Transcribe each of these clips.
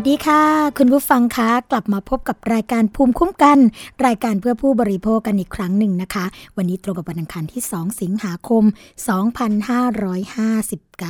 สวัสดีค่ะ คุณผู้ฟังคะ กลับมาพบกับรายการภูมิคุ้มกัน รายการเพื่อผู้บริโภคกันอีกครั้งหนึ่งนะคะ วันนี้ตรงกับวันอังคารที่ 2 สิงหาคม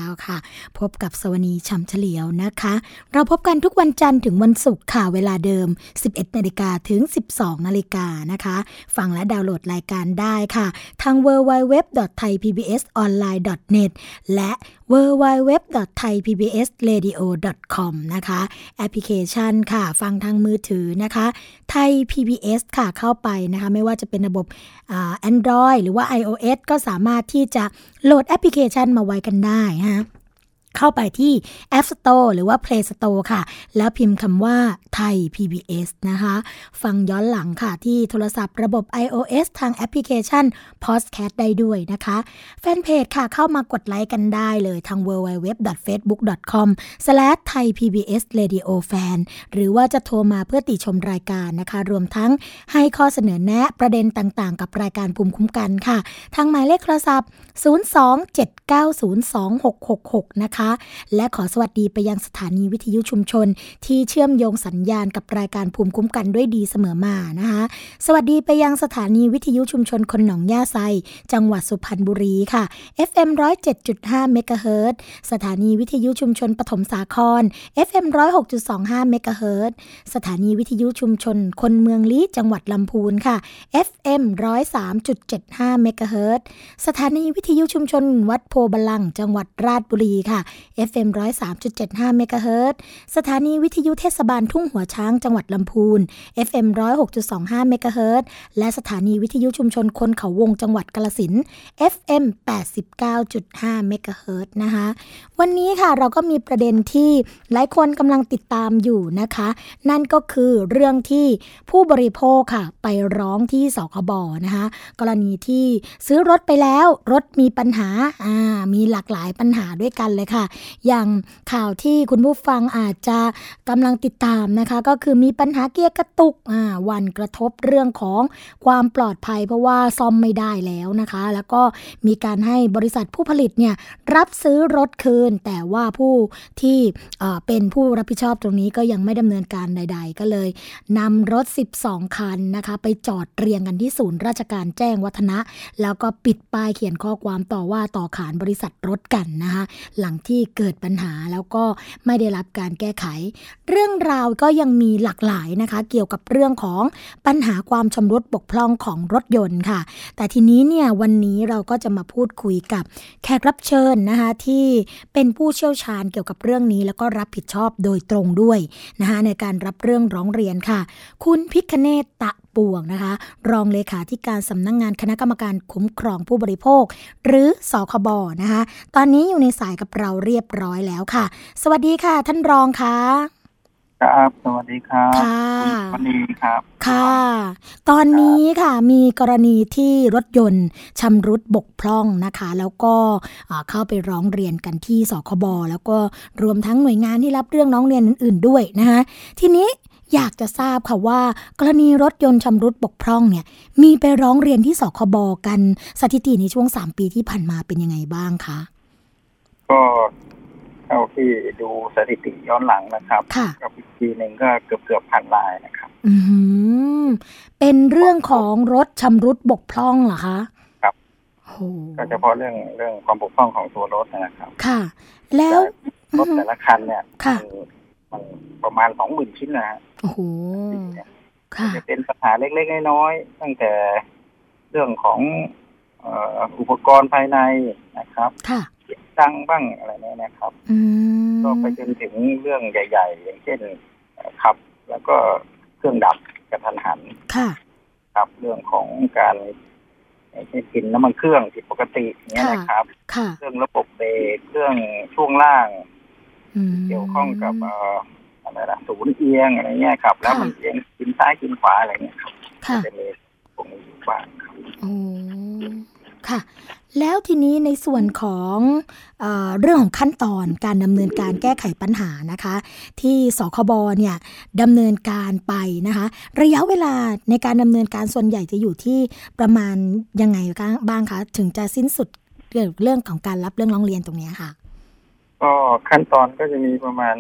2559 ค่ะ พบกับสวนีชัมเฉลียวนะคะ เราพบกันทุกวันจันทร์ถึงวันศุกร์ค่ะเวลาเดิม 11นาฬิกาถึง 12นาฬิกานะคะ ฟังและดาวน์โหลดรายการได้ค่ะ ทาง www.thaipbsonline.net และ www.thaipbsradio.com นะคะแอปพลิเคชันค่ะ ฟังทางมือถือนะคะ ไทย PBS ค่ะเข้าไปนะคะ ไม่ว่าจะเป็นระบบอ่า Android หรือว่า iOS ก็สามารถที่จะโหลดแอปพลิเคชันมาไว้กันได้นะ เข้าไปที่ App Store หรือว่า Play Store ค่ะ แล้วพิมพ์คำว่า Thai PBS นะคะ ฟังย้อนหลังค่ะที่โทรศัพท์ระบบ iOS ทางแอปพลิเคชัน Podcast ได้ด้วยนะคะ แฟนเพจค่ะเข้ามากดไลค์กันได้เลยทาง www.facebook.com/thaipbsradiofan หรือว่าจะโทรมาเพื่อติชมรายการนะคะ รวมทั้งให้ข้อเสนอแนะประเด็นต่างๆ กับรายการภูมิคุ้มกันค่ะ ทางหมายเลขโทรศัพท์ 027902666 นะคะและขอสวัสดีไปยังสถานีวิทยุชุมชน ที่เชื่อมโยงสัญญาณกับรายการภูมิคุ้มกันด้วยดีเสมอมานะคะ สวัสดีไปยังสถานีวิทยุชุมชนคนหนองย่าไซ จังหวัดสุพรรณบุรีค่ะ FM 107.5เมกะเฮิรตซ์สถานีวิทยุชุมชนปฐมสาคร FM 106.25เมกะเฮิรตซ์สถานีวิทยุชุมชน คนเมืองลี้จังหวัดลำพูนค่ะ FM 103.75เมกะเฮิรตซ์สถานีวิทยุชุมชนวัดโพบาลัง จังหวัดราชบุรีค่ะ FM 103.75เมกะเฮิรตสถานีวิทยุเทศบาลทุ่งหัวช้างจังหวัดลำพูน FM 106.25เมกะเฮิรตและสถานีวิทยุชุมชนคนเขาวงจังหวัดกาฬสิน FM 89.5เมกะเฮิรตนะคะ วันนี้ค่ะเราก็มีประเด็นที่หลายคนกำลังติดตามอยู่นะคะ นั่นก็คือเรื่องที่ผู้บริโภคค่ะ ไปร้องที่สคบนะคะกรณีที่ซื้อรถไปแล้วรถมีปัญหาอ่ามีหลากหลายปัญหาด้วยกันเลยค่ะอย่างข่าวที่คุณผู้ฟังอาจจะกำลังติดตามนะคะ ก็คือมีปัญหาเกียร์กระตุกอ่าวันกระทบเรื่องของความปลอดภัย เพราะว่าซ่อมไม่ได้แล้วนะคะ แล้วก็มีการให้บริษัทผู้ผลิตเนี่ยรับซื้อรถคืน แต่ว่าผู้ที่เป็นผู้รับผิดชอบตรงนี้ก็ยังไม่ดำเนินการใด ๆ ก็เลยนำรถ 12 คันนะคะ ไปจอดเรียงกันที่ศูนย์ราชการแจ้งวัฒนะ แล้วก็ปิดป้ายเขียนข้อความต่อว่าต่อขานบริษัทรถกันนะคะหลังที่เกิดปัญหาแล้วก็ไม่ได้รับการแก้ไข เรื่องราวก็ยังมีหลากหลายนะคะ เกี่ยวกับเรื่องของปัญหาความชำรุดบกพร่องของรถยนต์ค่ะ แต่ทีนี้เนี่ยวันนี้เราก็จะมาพูดคุยกับแขกรับเชิญนะคะที่เป็นผู้เชี่ยวชาญเกี่ยวกับเรื่องนี้ แล้วก็รับผิดชอบโดยตรงด้วยนะคะในการรับเรื่องร้องเรียนค่ะ คุณพิคเนตตะปวงนะคะ รองเลขาธิการสำนักงงานคณะกรรมการคุ้มครองผู้บริโภค หรือสคบนะคะ ตอนนี้อยู่ในสายกับเราเรียบร้อยแล้วค่ะ สวัสดีค่ะ ท่านรองคะครับ สวัสดีครับค่ะณวันนี้ครับ ค่ะ ตอนนี้ค่ะ มีกรณีที่รถยนต์ชำรุดบกพร่องนะคะ แล้วก็อ่าเข้าไปร้องเรียนกันที่สคบแล้วก็รวมทั้งหน่วยงานที่รับเรื่องร้องเรียนอื่น ๆด้วยนะคะ ทีนี้ อยากจะทราบค่ะว่า กรณีรถยนต์ชำรุดบกพร่องเนี่ย มีไปร้องเรียนที่สคบกัน สถิติในช่วง3ปีที่ผ่านมาเป็นยังไงบ้างคะก็เท่าที่ดูสถิติย้อนหลังนะครับค่ะก็อีกทีหนึ่งก็เกือบเกือบพันลายนะครับ อืมเป็นเรื่องของรถชำรุดบกพร่องเหรอคะครับโอ้ก็เฉพาะเรื่องเรื่องความบกพร่องของตัวรถนะครับ ค่ะ แล้วรถแต่ละคันเนี่ยค่ะมันมันประมาณสองหมื่นชิ้นนะฮะ โอ้โหค่ะจะเป็นปัญหาเล็กๆน้อยๆตั้งแต่เรื่องของเอ่ออุปกรณ์ภายในนะครับค่ะเสียงดังบ้างอะไรเนี่ยนะครับอืมก็ไปจนถึงเรื่องใหญ่ ๆ อย่างเช่นเอ่อขับ แล้วก็เครื่องดับกระทันหันค่ะครับเรื่องของการอย่างเช่นกินน้ำมันเครื่องผิดปกติอย่างเงี้ยค่ะนะครับค่ะเรื่องระบบเบรกเรื่องช่วงล่างอืมเกี่ยวข้องกับเอ่ออะไรนะศูนย์เอียงอะไรเงี้ยครับ แล้วมันค่ะเอียงกินซ้ายกินขวาอะไรเงี้ยครับค่ะจะมีตรงนี้อยู่บ้างครับโอ้ค่ะ แล้วทีนี้ในส่วนของเออเรื่องของขั้นตอนการดำเนินการแก้ไขปัญหานะคะ ที่สคบเนี่ยดำเนินการไปนะคะ ระยะเวลาในการดำเนินการส่วนใหญ่จะอยู่ที่ประมาณยังไงบ้างคะถึงจะสิ้นสุดเกี่ยวกับเรื่องของการรับเรื่องร้องเรียนตรงเนี้ยค่ะ ก็ขั้นตอนก็จะมีประมาณ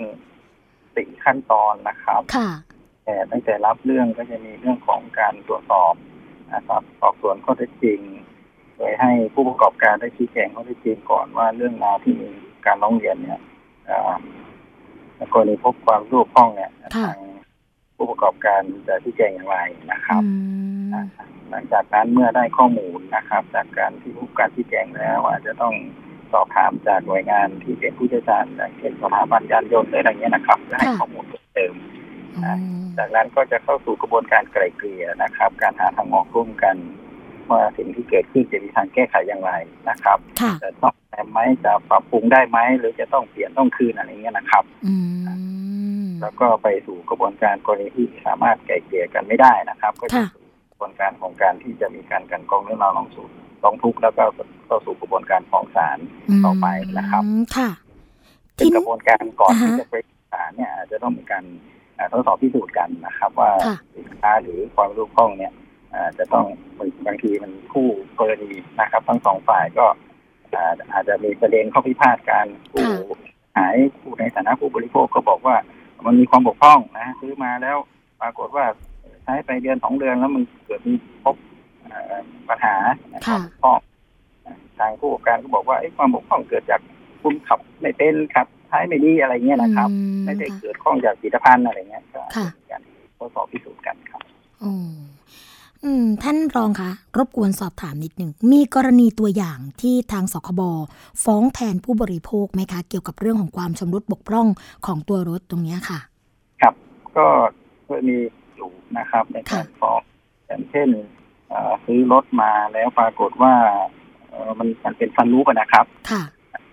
สี่ขั้นตอนนะครับค่ะแต่ตั้งแต่รับเรื่องก็จะมีเรื่องของการตรวจสอบนะครับสอบสวนข้อเท็จจริง โดยให้ผู้ประกอบการได้ชี้แจงข้อเท็จจริงก่อนว่าเรื่องราวที่มีการร้องเรียนเนี่ยเอ่อกรณีพบความรั่วพร่องเนี่ยค่ะทางผู้ประกอบการจะชี้แจงอย่างไรนะครับอืมหลังจากนั้นเมื่อได้ข้อมูลนะครับ จากการที่ผู้การชี้แจงแล้วอาจจะต้อง สอบถามจากหน่วยงานที่เป็นผู้เชี่ยวชาญอย่างเช่นสถาบันยานยนต์หรืออะไรเงี้ยนะครับและให้ข้อมูลเพิ่มเติมอืมจากนั้นก็จะเข้าสู่กระบวนการไกล่เกลี่ยนะครับ การหาทางออกร่วมกันว่าสิ่งที่เกิดขึ้นจะมีทางแก้ไขอย่างไรนะครับค่ะจะต้องแต้ไหมจะปรับปรุงได้ไหมหรือจะต้องเปลี่ยนต้องคืนอะไรเงี้ยนะครับอืมแล้วก็ไปสู่กระบวนการกรณีที่สามารถไกล่เกลี่ยกันไม่ได้นะครับ ก็จะค่ะสู่กระบวนการของการที่จะมีการกลันกรองเรื่องราวร้องสู่ ร้องทุกข์แล้วก็เข้าสู่กระบวนการฟ้องศาลต่อไปนะครับอืมค่ะซึ่งทีกระบวนการก่อนอ่าฮะที่จะไปศาลเนี่ยอาจจะต้องมีการอ่าทดสอบพิสูจน์กันนะครับ ว่าค่ะสินค้าหรือความรู้ข้องเนี่ยอ่าจะต้องบางทีมันคู่กรณีนะครับ ทั้งสองฝ่ายก็อ่าอาจจะมีประเด็นข้อพิพาทการคู่ายผู้ในฐานะผู้บริโภคก็บอกว่ามันมีความบกพร่องนะซื้อมาแล้วปรากฏว่าใช้ไปเดือนสองเดือนแล้วมันเกิดมีพบเอ่อ ปัญหาความบกพร่องทางผู้ประกอบการก็บอกว่าไอ้ยความบกพร่องเกิดจากคุณขับไม่เป็นขับใช้ไม่ดีอะไรเงี้ยนะครับอืไม่ได้ค่ะเกิดข้องจากผลิตภัณฑ์อะไรเงี้ยก็ค่ะมีการทดสอบพิสูจน์กันครับอืมอืม ท่านรองคะ รบกวนสอบถามนิดหนึ่ง มีกรณีตัวอย่างที่ทางสคบฟ้องแทนผู้บริโภคไหมคะ เกี่ยวกับเรื่องของความชำรุดบกพร่องของตัวรถตรงเนี้ยค่ะ ครับ ก็เคยมีอยู่นะครับในการฟ้องอย่างเช่นเอ่อ ซื้อรถมาแล้วปรากฏว่าเอ่อมันมันเป็นฟันรูปอะนะครับ ค่ะ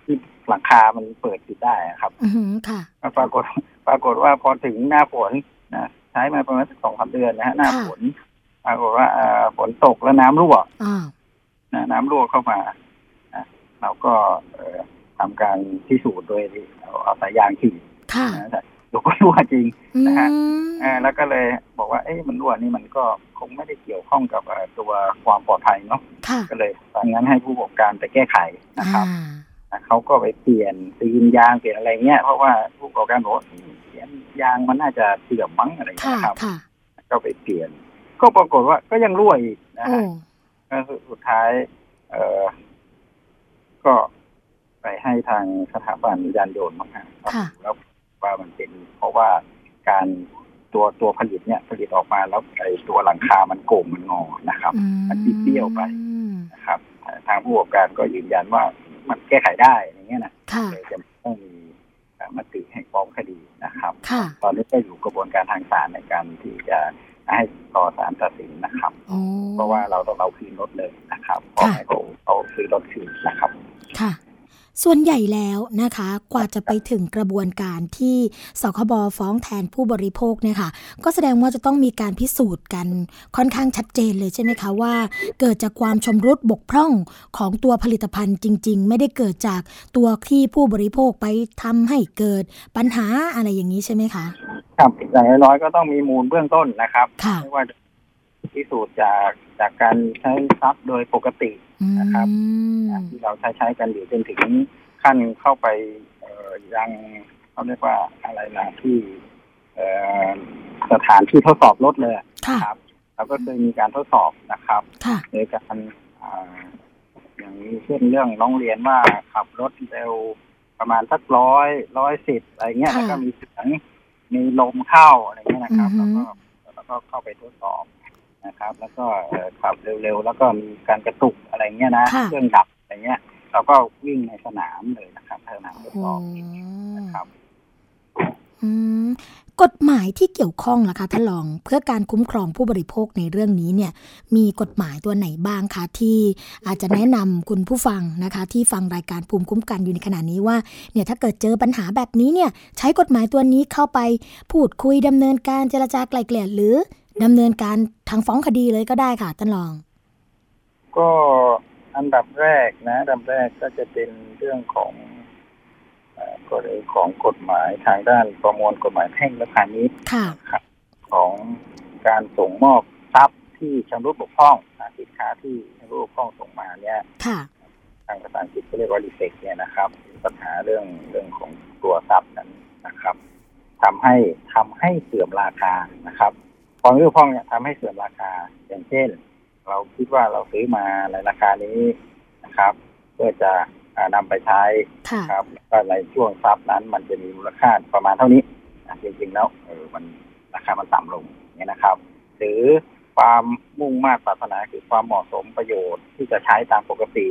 ที่หลังคา มันเปิดปิดได้อะครับ อือหือค่ะก็ปรากฏปรากฏว่าพอถึงหน้าฝนนะใช้มาประมาณสักสองสามเดือนนะฮะหน้าค่ะฝนปรากฏว่าเอ่อฝนตกแล้วน้ำรั่วอ่านะน้ำรั่วเข้ามานะเราก็เอ่อทำการพิสูจน์โดยเอาเอาสายยางฉีดค่ะ นะดูก็รั่วจริงอืนะฮะมอ่าแล้วก็เลยบอกว่าเอ๊ะมันรั่วนี่มันก็คงไม่ได้เกี่ยวข้องกับเอ่อตัวความปลอดภัยเนาะค่ะก็เลยงั้นให้ผู้ประกอบการไปแก้ไขนะครับอ่าอะเขาก็ไปเปลี่ยนตีนยางเปลี่ยนอะไรเงี้ยเพราะว่าผู้ประกอบการบอกว่าเปลี่ยนยางมันน่าจะเสื่อมมั้งอะไรเงี้ค่ะยครับค่ะก็ไปเปลี่ยน ก็ปรากฏว่าก็ยังรั่วอีกนะโอ้ฮะก็สุดท้าย เอ่อก็ไปให้ทางสถาบันยานยนต์มั้งฮะครับค่ะแล้ว ว่ามันเป็นเพราะว่าการตัวตัวผลิตเนี่ยผลิตออกมาแล้วไอ้ตัวหลังคามันโก่งมันงอนะครับอืมันบิดเบี้ยวไปอืมนะครับทางผู้ประกอบการก็ยืนยันว่ามันแก้ไขได้อย่างเงี้ยนะค่ะเลยจะต้องมีเอ่อมติให้ฟ้องคดีนะครับค่ะตอนนี้ก็อยู่กระบวนการทางศาลในการที่จะให้ต่อศาลตัดสินนะครับโอ้เพราะว่าเราต้องเอาคืนรถเลยนะครับขอค่ะให้เขาเอาซื้อรถคืนนะครับ ค่ะ ส่วนใหญ่แล้วนะคะ กว่าจะไปถึงกระบวนการที่สคบฟ้องแทนผู้บริโภคเนี่ยค่ะก็แสดงว่าจะต้องมีการพิสูจน์กันค่อนข้างชัดเจนเลยใช่ไหมคะว่า เกิดจากความชำรุดบกพร่องของตัวผลิตภัณฑ์จริง ๆ ไม่ได้เกิดจากตัวที่ผู้บริโภคไปทำให้เกิดปัญหาอะไรอย่างนี้ใช่ไหมคะครับอย่างน้อยๆก็ต้องมีมูลเบื้องต้นนะครับค่ะไม่ว่าจะพิสูจน์จาก จากการใช้ทรัพย์โดยปกติอืมนะครับ ที่เราใช้ใช้กันอยู่จนถึงขั้นเข้าไปเอ่อยังเขาเรียกว่าอะไรนะที่เอ่อสถานที่ทดสอบรถเลยอะค่ะครับเราก็เคยมีการทดสอบนะครับค่ะโดยการอ่าอย่างนี้เช่นเรื่องร้องเรียนว่าขับรถเร็วประมาณสักร้อยร้อยสิบอะไรเงี้ยค่ะแล้วก็มีเสียงมีลมเข้าอะไรเงี้ยนะครับอืแล้วอฮึก็แล้วก็เข้าไปทดสอบ นะครับ แล้วก็เอ่อขับเร็วๆ แล้วก็มีการกระตุกอะไรเงี้ยนะค่ะเครื่องดับอะไรเงี้ย เราก็วิ่งในสนามเลยนะครับสนามทดโอ้สอบนะครับอืมกฎหมายที่เกี่ยวข้องล่ะคะท่านรองเพื่อการคุ้มครองผู้บริโภคในเรื่องนี้เนี่ย มีกฎหมายตัวไหนบ้างคะที่อาจจะแนะนำคุณผู้ฟังนะคะ ที่ฟังรายการภูมิคุ้มกันอยู่ในขณะนี้ว่าเนี่ยถ้าเกิดเจอปัญหาแบบนี้เนี่ย ใช้กฎหมายตัวนี้เข้าไปพูดคุยดำเนินการเจรจาไกล่เกลี่ยหรือ ดำเนินการทางฟ้องคดีเลยก็ได้ค่ะท่านรอง ก็อันดับแรกนะอันดับแรกก็จะเป็นเรื่องของเอ่อกฎของกฎหมายทางด้านประมวลกฎหมายแพ่งและพาณิชย์ค่ะของการส่งมอบทรัพย์ที่ชำรุดบกพร่องนะสินค้าที่ชำรุดบกพร่องส่งมาเนี่ยค่ะทางภาษาอังกฤษก็เรียกว่ารีเฟกเนี่ยนะครับมีปัญหาเรื่องเรื่องของตัวทรัพย์นั้นนะครับทำให้ทำให้เสื่อมราคานะครับ ความรู้พ้องเนี่ยทำให้เสื่อมราคา อย่างเช่น เราคิดว่าเราซื้อมาในราคานี้นะครับ เพื่อจะอ่านำไปใช้ค่ะครับแล้วก็ในช่วงทรัพย์นั้น มันจะมีมูลค่าประมาณเท่านี้อะจริงๆแล้วเออมันราคามันต่ำลงเนี่ยนะครับ หรือความมุ่งมา่ปรารถนาคือความเหมาะสมประโยชน์ที่จะใช้ตามปกติ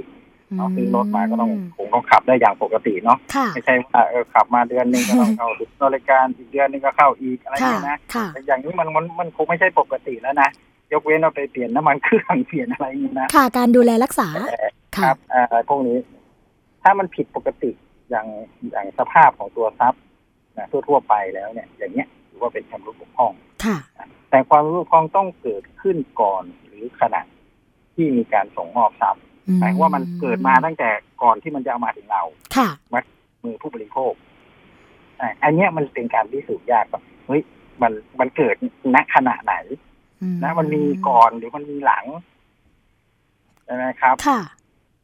เอาซื้อรถมาก็ต้องคงต้องขับได้อย่างปกติเนาะค่ะไม่ใช่ว่าเออขับมาเดือนหนึ่งก็ต้องเข้าศูนย์บริการอีกเดือนหนึงก็เข้าอีกอะไรอย่างค่ะเงี้ยนะค่ะแต่อย่างนี้มันมันมันคงไม่ใช่ปกติแล้วนะยกเว้นเราไปเปลี่ยนน้ำมันเครื่องเปลี่ยนอะไรอย่างนี้นะค่ะการดูแลรักษาแต่คค่ะรับเอ่อพวกนี้ ถ้ามันผิดปกติอย่างอย่างสภาพของตัวทรัพย์นะทั่วๆไปแล้วเนี่ย อย่างเงี้ยถือว่าเป็นชำรุดบกพร่องค่ะแต่ความรู้บกพร่องต้องเกิดขึ้นก่อนหรือขณะที่มีการส่งมอบทรัพย์ หมายความว่ามันเกิดมาตั้งแต่ก่อนที่มันจะเอามาถึงเราค่ะมือผู้บริโภคอะอันเนี้ยมันเป็นการพิสูจน์ยากว่าเฮ้ยมันมันเกิดณขณะไหนนะมันมีก่อนหรือมันมีหลังใช่ไหมครับ ค่ะ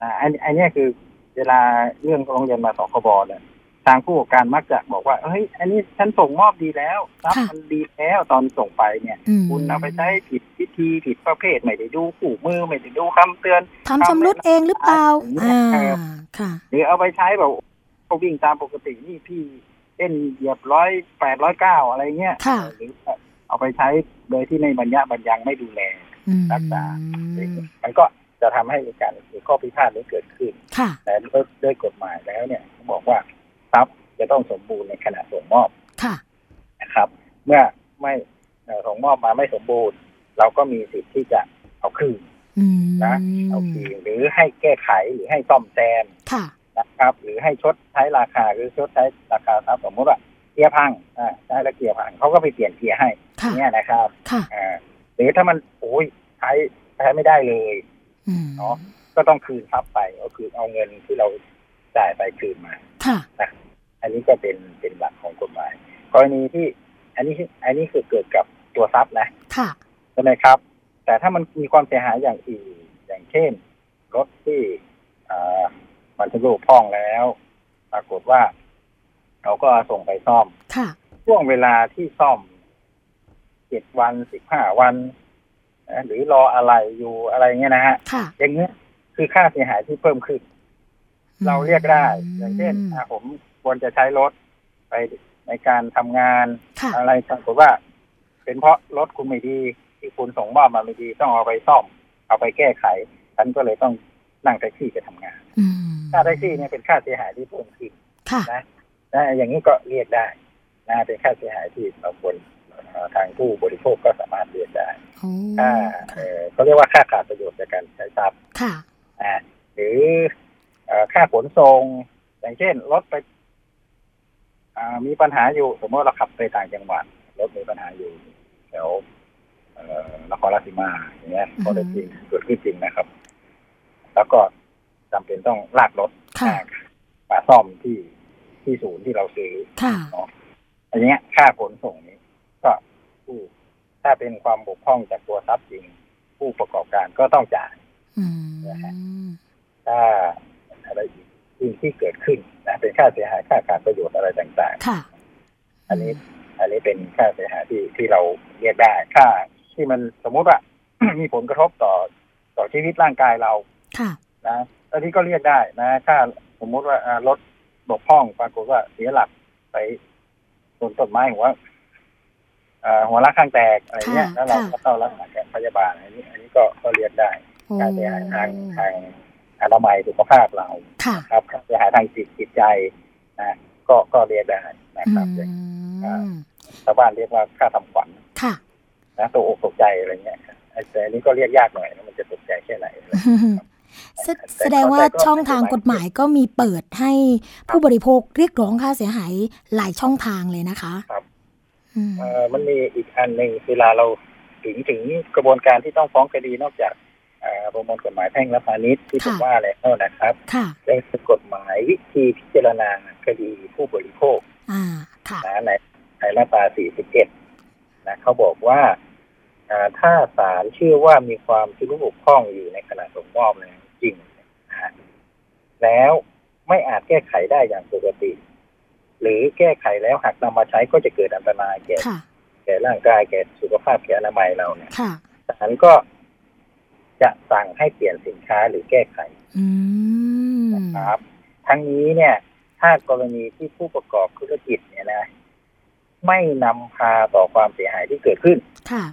อ่าอันอันเนี้ยคือเวลาเรื่องร้องเรียนมาสคบเนี่ย ทางผู้ประกอบการมักจะบอกว่าเฮ้ย อันนี้ฉันส่งมอบดีแล้วทรัพย์ค่ะมันดีแล้วตอนส่งไปเนี่ยอืมคุณเอาไปใช้ผิดวิธีผิดประเภทไม่ได้ดูคู่มือไม่ได้ดูคำเตือนทำชำรุดเองหรือเปล่าอ่าอ่าค่ะหรือเอาไปใช้แบบเขาวิ่งตามปกตินี่พี่เต้นเหยียบร้อยแปดร้อยเก้าอะไรเงี้ยค่ะหรือเอาไปใช้โดยที่ไม่บรรยะบรรยังไม่ดูแลอืมรักษามันก็จะทำให้มีการมีข้อพิพาทนี้เกิดขึ้นค่ะแต่ด้วยด้วยกฎหมายแล้วเนี่ยเขาบอกว่า ทรัพย์จะต้องสมบูรณ์ในขณะส่งมอบค่ะนะครับ เมื่อไม่เอ่อส่งมอบมาไม่สมบูรณ์ เราก็มีสิทธิ์ที่จะเอาคืนอืมนะเอาคืนหรือให้แก้ไขหรือให้ซ่อมแซมค่ะนะครับ หรือให้ชดใช้ราคาหรือชดใช้ราคาทรัพย์สมมติว่าเกียร์พังอ่าใช้แล้วเกียร์พังเขาก็ไปเปลี่ยนเกียร์ให้ค่ะเนี่ยนะครับค่ะอ่าหรือถ้ามันโอ้ยใช้ใช้ไม่ได้เลยอืมเนาะก็ต้องคืนทรัพย์ไปก็คือเอาเงินที่เราจ่ายไปคืนมาค่ะ อันนี้ก็เป็นเป็นหลักของกฎหมาย กรณีที่อันนี้อันนี้คือเกิดกับตัวทรัพย์นะค่ะใช่ไหมครับ แต่ถ้ามันมีความเสียหายอย่างอื่นอย่างเช่น รถที่อ่ามันทะลุพ่องแล้ว ปรากฏว่า เราก็ส่งไปซ่อมค่ะช่วงเวลาที่ซ่อมเจ็ดวันสิบห้าวันนะหรือรออะไรอยู่อะไรเงี้ยนะฮะค่ะอย่างเงี้ยคือค่าเสียหายที่เพิ่มขึ้น เราเรียกได้ อย่างเช่นอะผม ควรจะใช้รถไปในการทำงานค่ะอะไรปรากฏว่า เป็นเพราะรถคุณไม่ดี ที่คุณส่งมอบมาไม่ดีต้องเอาไปซ่อม เอาไปแก้ไขฉันก็เลยต้องนั่งแท็กซี่ไปทำงานอืมค่าแท็กซี่เนี่ยเป็นค่าเสียหายที่เพิ่มขึ้นค่ะนะนะอย่างนี้ก็เรียกได้นะเป็นค่าเสียหายที่เราควรเอ่อทางผู้บริโภคก็สามารถเรียกได้โอ้ค่าเอ่อเขาเรียกว่าค่าขาดประโยชน์จากการใช้ทรัพย์ค่ะอ่าหรือเอ่อค่าขนส่งอย่างเช่นรถไปอ่า มีปัญหาอยู่ สมมติเราขับไปต่างจังหวัดรถมีปัญหาอยู่แถวเอ่อนครราชสีมาอย่างเงี้ยอือฮึก็ได้จริงเกิดขึ้นจริงนะครับ แล้วก็จำเป็นต้องลากรถค่ะมาซ่อมที่ที่ศูนย์ที่เราซื้อค่ะอันเนี้ยค่าขนส่งนี้ ก็ผู้ถ้าเป็นความบกพร่องจากตัวทรัพย์จริง ผู้ประกอบการก็ต้องจ่ายอืมถ้าอะไรอีก สิ่งที่เกิดขึ้นนะเป็นค่าเสียหายค่าขาดประโยชน์อะไรต่างค่ะๆอันนี้ อันนี้เป็นค่าเสียหายที่ที่เราเรียกได้ ค่าที่มันสมมุติว่ามีผลกระทบต่อต่อชีวิตร่างกายเราค่ะนะอันนี้ก็เรียกได้นะค่าสมมุติว่าอ่ารถบกพร่องปรากฏว่าเสียหลักไปชนต้นไม้หัวอ่าหัวรักข้างแตกอะไรเงี้ยค่ะแล้วเราค่ะก็เข้ารักษาแพทย์พยาบาลอันนี้ อันนี้ก็ก็เรียกได้โอ้ค่าเสียหายทางทาง อนามัยสุขภาพเราค่ะครับค่าเสียหายทางจิตจิตใจนะก็ก็เรียกได้นะครับอือย่างมชาวบ้านเรียกว่าค่าทำขวัญค่ะนะตกอกตกใจอะไรเงี้ยแต่อันนี้ก็เรียกยากหน่อยนะมันจะตกใจแค่ไหนแสแสดงว่าช่องทางกฎหมายก็มีเปิดให้ผู้บริโภคเรียกร้องค่าเสียหายหลายช่องทางเลยนะคะครับอืมเอ่อมันมีอีกอันหนึ่งเวลาเราถึงถึงกระบวนการที่ต้องฟ้องคดีนอกจากเอ่อ ประมวลกฎหมายแพ่งและพาณิชย์ที่ผมว่าแล้วนะครับค่ะยังคือกฎหมายวิธีพิจารณาคดีผู้บริโภคอ่าค่ะนะในในมาตรา 41 นะเขาบอกว่าอ่าถ้าศาลเชื่อว่ามีความชำรุดบกพร่องอยู่ในขณะส่งมอบเนี่ยจริงนะฮะแล้วไม่อาจแก้ไขได้อย่างปกติ หรือแก้ไขแล้วหากนำมาใช้ก็จะเกิดอันตรายแก่ค่ะแก่ร่างกายแก่สุขภาพแก่อนามัยเราเนี่ยค่ะศาลก็ จะสั่งให้เปลี่ยนสินค้าหรือแก้ไขอืมนะครับ ทั้งนี้เนี่ย ถ้ากรณีที่ผู้ประกอบธุรกิจเนี่ยนะ ไม่นำพาต่อความเสียหายที่เกิดขึ้นค่ะ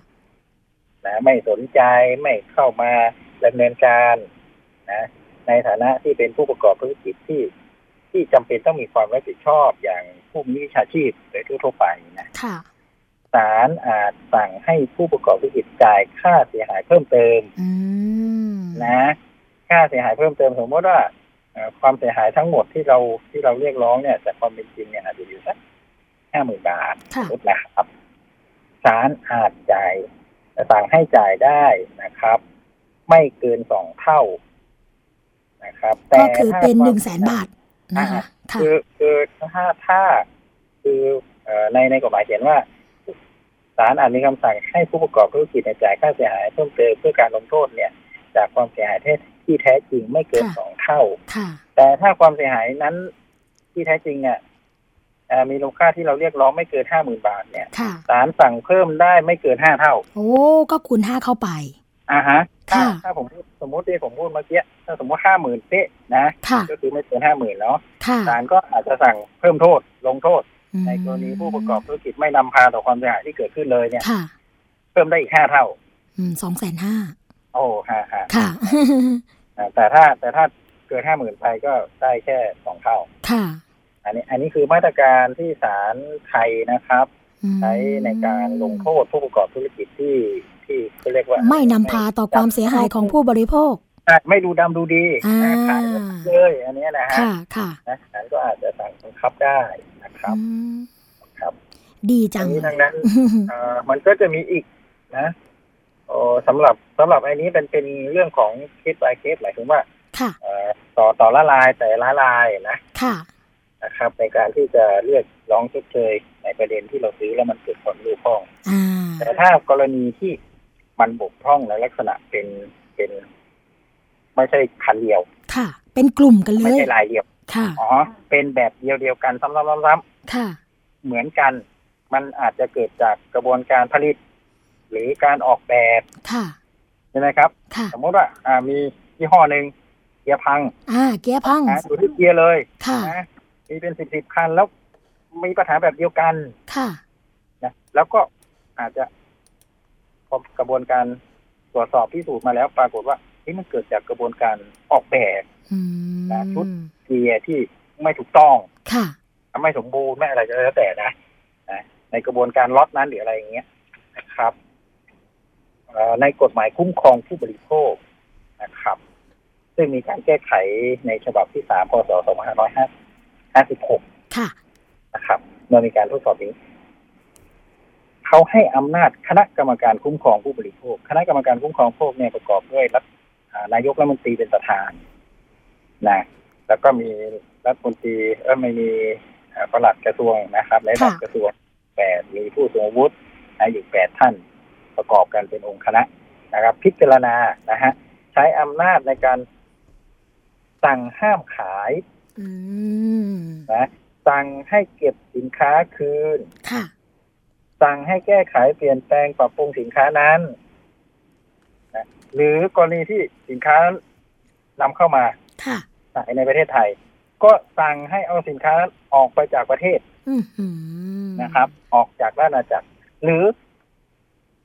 นะไม่สนใจไม่เข้ามาดำเนินการนะในฐานะที่เป็นผู้ประกอบธุรกิจที่ที่จำเป็นต้องมีความรับผิดชอบอย่างผู้มีวิชาชีพโดยทั่วๆไปนะค่ะ ศาลอาจสั่งให้ผู้ประกอบธุรกิจจ่ายค่าเสียหายเพิ่มเติมอืมนะ ค่าเสียหายเพิ่มเติมสมมติว่าเอ่อความเสียหายทั้งหมดที่เราที่เราเรียกร้องเนี่ยจากความเป็นจริงเนี่ยอาจจะอยู่สักห้าหมื่นบาทค่ะสมมตินะครับศาลอาจจ่ายสั่งให้จ่ายได้นะครับ ไม่เกินสองเท่านะครับก็คือเป็นถ้าหนึ่งแสนบาทนะคะค่ะคือคือถ้าถ้าคือเอ่อในในกฎหมายเขียนว่าศาลอาจมีคำสั่งให้ผู้ประกอบธุรกิจเนี่ยจ่ายค่าเสียหายเพิ่มเติมเพื่อการลงโทษเนี่ยจากความเสียหายที่แท้จริงไม่เกินค่ะสองเท่าค่ะแต่ถ้าความเสียหายนั้นที่แท้จริงเนี่ยเอ่อมีมูลค่าที่เราเรียกร้องไม่เกินห้าหมื่นบาทเนี่ยค่ะศาลสั่งเพิ่มได้ไม่เกินห้าเท่า โอ้ก็คูณห้าเข้าไปอ่าฮะถ้าค่ะถ้าผมพูดสมมติที่ผมพูดเมื่อกี้ถ้าสมมติห้าหมื่นเป๊ะนะค่ะก็คือไม่เกินห้าหมื่นแล้วค่ะศาลก็อาจจะสั่งเพิ่มโทษลงโทษอืม ในกรณีผู้ประกอบธุรกิจไม่นำพาต่อความเสียหายที่เกิดขึ้นเลยเนี่ยค่ะเพิ่มได้อีกห้าเท่าสองแสนห้าโอ้ฮะฮะค่ะอ่าแต่ถ้าแต่ถ้าเกินห้าหมื่นไปก็ได้แค่สองเท่า ค่ะ อันนี้ อันนี้คือมาตรการที่ศาลไทยนะครับอืมใช้ในการลงโทษผู้ประกอบธุรกิจที่ที่เขาเรียกว่า ไม่นำพาต่อความเสียหายของผู้บริโภคอะ ไม่ดูดำดูดีอ่านะขายเลยอันเนี้ยนะฮะค่ะค่ะนะศาลก็อาจจะสั่งบังคับได้นะครับอืมครับ ดีจัทั้งงนี้เลทั้ยงนั้นเอ่อมันก็จะมีอีกนะโอ้สำหรับสำหรับอันนี้เป็นเป็นเรื่องของเคส by เคสหมายถึงว่าค่ะเอ่อต่อต่อละลายแต่ละลายนะค่ะนะครับ ในการที่จะเรียกร้องชดเชยในประเด็นที่เราซื้อแล้วมันเกิดผลรูปพ้องอ่าแต่ถ้ากรณีที่มันบกพร่องในลักษณะเป็นเป็น ไม่ใช่คันเดียว ค่ะ เป็นกลุ่มกันเลไม่ยใช่ลายเดียว ค่ะ อ๋อ เป็นแบบเดียวเดียวกันซ้ำๆๆค่ะๆเหมือนกัน มันอาจจะเกิดจากกระบวนการผลิต หรือการออกแบบ ค่ะ ใช่ไหมครับค่ะสมมติว่า อ่า มียี่ห้อหนึ่งเกียร์พัง อ่า เกียร์พังนะอยู่ที่เกียร์เลย ค่ะนะมีเป็นสิบสิบคันแล้วมีปัญหาแบบเดียวกัน ค่ะ นะ แล้วก็อาจจะพอกระบวนการตรวจสอบพิสูจน์มาแล้ว ปรากฏว่า ที่มันเกิดจากกระบวนการออกแบบอืมนะชุดเกียร์ที่ไม่ถูกต้องค่ะไม่สมบูรณ์ไม่อะไรก็แล้วแต่นะนะในกระบวนการล็อตนั้นหรืออะไรอย่างเงี้ยนะครับเอ่อในกฎหมายคุ้มครองผู้บริโภคนะครับ ซึ่งมีการแก้ไขในฉบับที่สามพศสองพันห้าร้อยห้าสิบหกค่ะนะครับเมื่อมีการทดสอบนี้เขาให้อำนาจคณะกรรมการคุ้มครองผู้บริโภค คณะกรรมการคุ้มครองผู้บริโภคเนี่ยประกอบด้วยรัฐอ่า นายกรัฐมนตรีเป็นประธานนะแล้วก็มีรัฐมนตรีเออไม่มีเอ่อปลัดกระทรวงนะครับและระดับค่ะกระทรวงแปดมีผู้ทรงอาวุธนะอยู่แปดท่านประกอบกันเป็นองค์คณะนะครับ พิจารณานะฮะใช้อำนาจในการสั่งห้ามขายอืมนะสั่งให้เก็บสินค้าคืนค่ะสั่งให้แก้ไขเปลี่ยนแปลงปรับปรุงสินค้านั้นนะ หรือกรณีที่สินค้านำเข้ามาค่ะขายในประเทศไทย ก็สั่งให้เอาสินค้านั้นออกไปจากประเทศอืมหืมนะครับ ออกจากราชอาณาจักร หรือ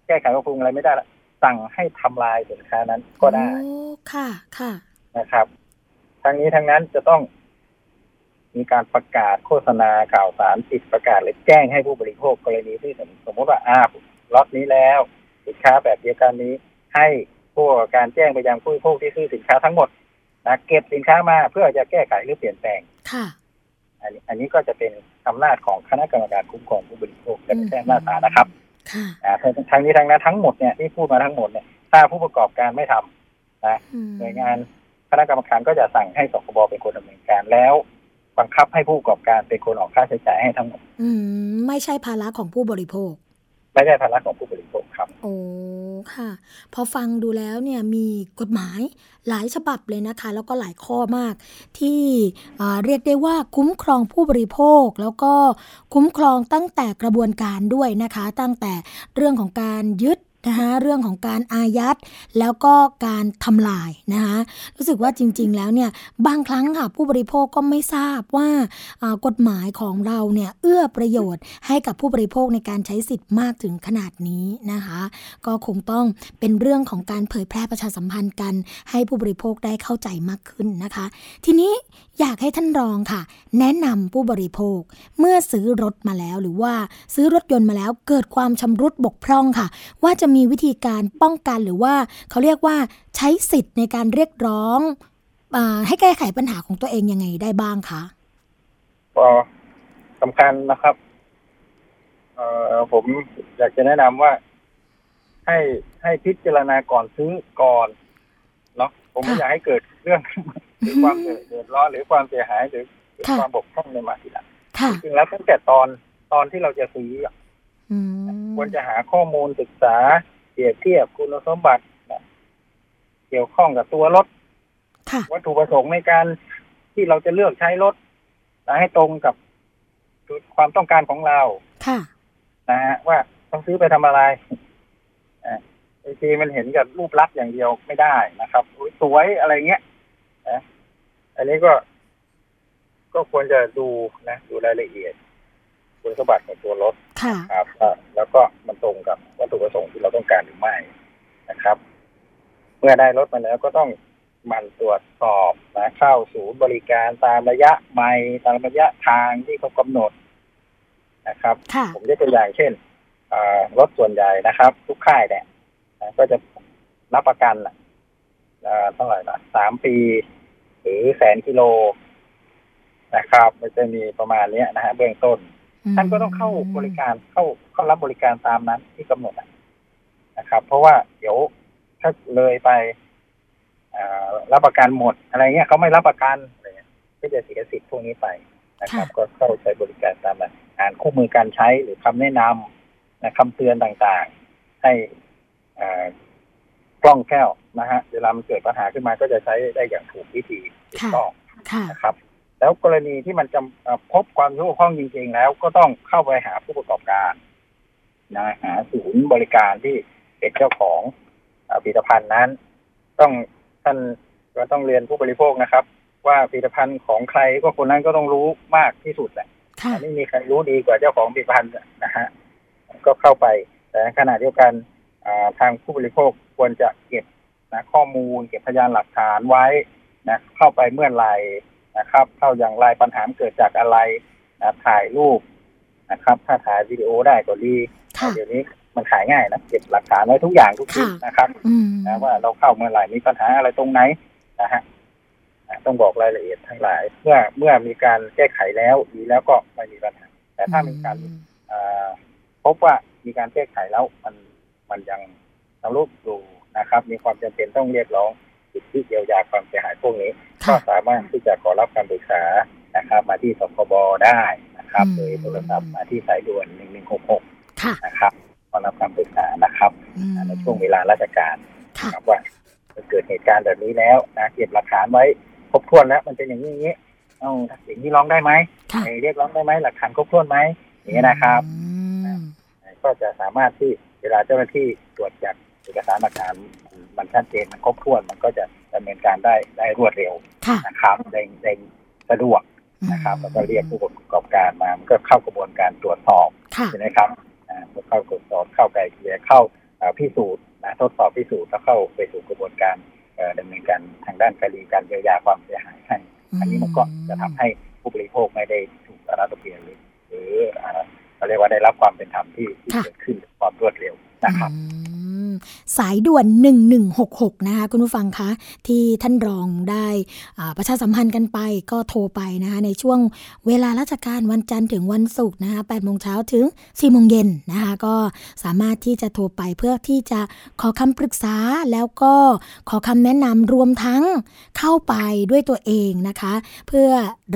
แก้ไขปรับปรุงอะไรไม่ได้ละสั่งให้ทำลายสินค้านั้นก็ได้โอ้ค่ะค่ะนะครับทั้งนี้ทั้งนั้นจะต้องมีการประกาศโฆษณาข่าวสารติดประกาศหรือแจ้งให้ผู้บริโภคกรณีที่สมสมมติว่าอ้าวล็อตนี้แล้ว สินค้าแบบเดียวกันนี้ให้ ผู้ประกอบการแจ้งไปยังผู้บริโภคที่ซื้อสินค้าทั้งหมดนะเก็บสินค้ามาเพื่อจะแก้ไขหรือเปลี่ยนแปลงค่ะอันนี้อันนี้ก็จะเป็นอำนาจของคณะกรรมการคุ้มครองผู้บริโภคและไม่ใช่อำนาจศาลนะครับค่ะอ่าทั้งนี้ทั้งนั้นทั้งหมดเนี่ยที่พูดมาทั้งหมดเนี่ยถ้าผู้ประกอบการไม่ทำอืมหน่วยงานคณะกรรมการก็จะสั่งให้สคบเป็นคนดำเนินการแล้วบังคับให้ผู้ประกอบการเป็นคนออกค่าใช้จ่ายให้ทั้งหมด อืมไม่ใช่ภาระของผู้บริโภค ไม่ใช่ภาระของผู้บริโภคครับ โอ้ค่ะ พอฟังดูแล้วเนี่ยมีกฎหมายหลายฉบับเลยนะคะ แล้วก็หลายข้อมาก ที่เรียกได้ว่าคุ้มครองผู้บริโภค แล้วก็คุ้มครองตั้งแต่กระบวนการด้วยนะคะ ตั้งแต่เรื่องของการยึด นะคะเรื่องของการอายัดแล้วก็การทำลายนะคะรู้สึกว่าจริง ๆ แล้วเนี่ยบางครั้งค่ะผู้บริโภคก็ไม่ทราบว่ากฎหมายของเราเนี่ยเอื้อประโยชน์ให้กับผู้บริโภคในการใช้สิทธิ์มากถึงขนาดนี้นะคะ ก็คงต้องเป็นเรื่องของการเผยแพร่ประชาสัมพันธ์กัน ให้ผู้บริโภคได้เข้าใจมากขึ้นนะคะ ทีนี้อยากให้ท่านรองค่ะ แนะนำผู้บริโภคเมื่อซื้อรถมาแล้วหรือว่าซื้อรถยนต์มาแล้วเกิดความชำรุดบกพร่องค่ะ ว่าจะมีวิธีการป้องกันหรือว่าเขาเรียกว่าใช้สิทธิ์ในการเรียกร้องอาให้แก้ไขปัญหาของตัวเองยังไงได้บ้างคะก็สำคัญนะครับเอ่อผมอยากจะแนะนำว่า ให้ให้พิจารณาก่อนซื้อก่อนเนาะผมไม่ค่ะอยากให้เกิดเรื่องหรือความเดือดร้อนหรือความเสียหายหรือหรือค่ะความบกพร่องในมาทีหลังค่ะจริงๆแล้วตั้งแต่ตอนตอนที่เราจะซื้ออะอืม ควรจะหาข้อมูลศึกษาเปรียบเทียบคุณสมบัตินะเกี่ยวข้องกับตัวรถค่ะวัตถุประสงค์ในการที่เราจะเลือกใช้รถนะให้ตรงกับความต้องการของเราค่ะนะฮะว่าต้องซื้อไปทำอะไรอ่าบางทีมันเห็นกับรูปลักษณ์อย่างเดียวไม่ได้นะครับอุ๊ยสวยอะไรเงี้ยนะอันนี้ก็ ก็ควรจะดูนะ ดูรายละเอียด คุณสมบัติของตัวรถค่ะครับอ่าแล้วก็มันตรงกับวัตถุประสงค์ที่เราต้องการหรือไม่นะครับ เมื่อได้รถมาแล้วก็ต้องหมันตรวจสอบนะเข้าศูนย์บริการตามระยะไมล์ตามระยะทางที่เขากำหนดนะครับค่ะผมยกตัวอย่างเช่นอ่ารถส่วนใหญ่นะครับ ทุกค่ายเนี่ยนะก็จะรับประกันน่ะอ่าเท่าไหร่ละสามปี หรือแสนกิโลนะครับ มันจะมีประมาณเนี้ยนะฮะเบื้องต้น ท่านก็ต้องเข้าบริการเข้าเข้ารับบริการตามนั้นที่กำหนดอะนะครับ เพราะว่าเดี๋ยวถ้าเลยไปอ่ารับประกันหมดอะไรเงี้ยเขาไม่รับประกันอะไรเงี้ยก็จะเสียสิทธิ์พวกนี้ไปนะครับ ก็เข้าใช้บริการตามนั้นอ่านคู่มือการใช้หรือคำแนะนำนะคำเตือนต่างๆ ให้อ่ากล้องแก้วนะฮะเวลามันเกิดปัญหาขึ้นมาก็จะใช้ได้อย่างถูกวิธีถูกค่ะต้องค่ะนะครับ แล้วกรณีที่มันจะเอ่อพบความเกี่ยวข้องจริง ๆ แล้วก็ต้องเข้าไปหาผู้ประกอบการนะหาศูนย์บริการที่เป็นเจ้าของเอ่อผลิตภัณฑ์นั้น ต้องท่านก็ต้องเรียนผู้บริโภคนะครับ ว่าผลิตภัณฑ์ของใครก็คนนั้นก็ต้องรู้มากที่สุดแหละค่ะไม่มีใครรู้ดีกว่าเจ้าของผลิตภัณฑ์นะฮะก็เข้าไป แต่ขณะเดียวกันอ่าทางผู้บริโภคควรจะเก็บนะข้อมูล เก็บพยานหลักฐานไว้นะเข้าไปเมื่อไหร่ นะครับ เข้าอย่างไรปัญหาเกิดจากอะไรนะถ่ายรูปนะครับ ถ้าถ่ายวิดีโอได้ก็ดีค่ะเดี๋ยวนี้มันขายง่ายนะเก็บหลักฐานไว้ทุกอย่างทุกชิ้นค่ะนะครับอืมนะว่าเราเข้าเมื่อไหร่มีปัญหาอะไรตรงไหนนะฮะอะต้องบอกรายละเอียดทั้งหลาย เมื่อเมื่อมีการแก้ไขแล้วดีแล้วก็ไม่มีปัญหา แต่ถ้ามีการอ่าพบว่ามีการแก้ไขแล้วมันมันยังทะลุอยู่นะครับ มีความจำเป็นต้องเรียกร้อง สิทธิเยียวยาความเสียหายพวกนี้ ก็ค่ะสามารถที่จะขอรับการปรึกษานะครับ มาที่สคบได้นะครับอืมโดยโทรศัพท์มาที่สายด่วน 1166ค่ะนะครับขอรับการปรึกษานะครับอืมในช่วงเวลาราชการค่ะครับว่าเกิดเหตุการณ์แบบนี้แล้วนะเก็บหลักฐานไว้ครบถ้วนแล้ว มันเป็นอย่างนี้อย่างนี้เอาอย่างนี้ร้องได้ไหมค่ะเรียกร้องได้ไหมหลักฐานครบถ้วนไหมอย่างนี้ยนะครับอืมก็จะสามารถที่เวลาเจ้าหน้าที่ตรวจจับเอกสารหลักฐาน มันชัดเจนมันครบถ้วนมันก็จะดำเนินการได้ได้รวดเร็วค่ะนะครับได้ได้สะดวกนะครับแล้วก็เรียกผู้ประกอบการมามันก็เข้ากระบวนการตรวจสอบค่ะใช่ไหมครับอ่าเมื่อเข้ากดสอบเข้าไกลเกลี่ยเข้าเอ่อพิสูจน์นะทดสอบพิสูจน์แล้วเข้าไปสู่กระบวนการเอ่อดำเนินการทางด้านคดีการเยียวยาความเสียหายให้อันนี้มันก็จะทำให้ผู้บริโภคไม่ได้ถูกอารัฐเปลี่ยนหรือหรืออ่าเขาเรียกว่าได้รับความเป็นธรรมที่ที่ค่ะเกิดขึ้นความรวดเร็วนะครับอืม สายด่วน 1166 นะคะคุณผู้ฟังคะ ที่ท่านรองได้ประชาสัมพันธ์กันไปก็โทรไปนะคะในช่วงเวลาราชการวันจันทร์ถึงวันศุกร์นะคะ8โมงเช้าถึง 4 โมงเย็นนะคะก็สามารถที่จะโทรไปเพื่อที่จะขอคำปรึกษาแล้วก็ขอคำแนะนำรวมทั้งเข้าไปด้วยตัวเองนะคะ เพื่อ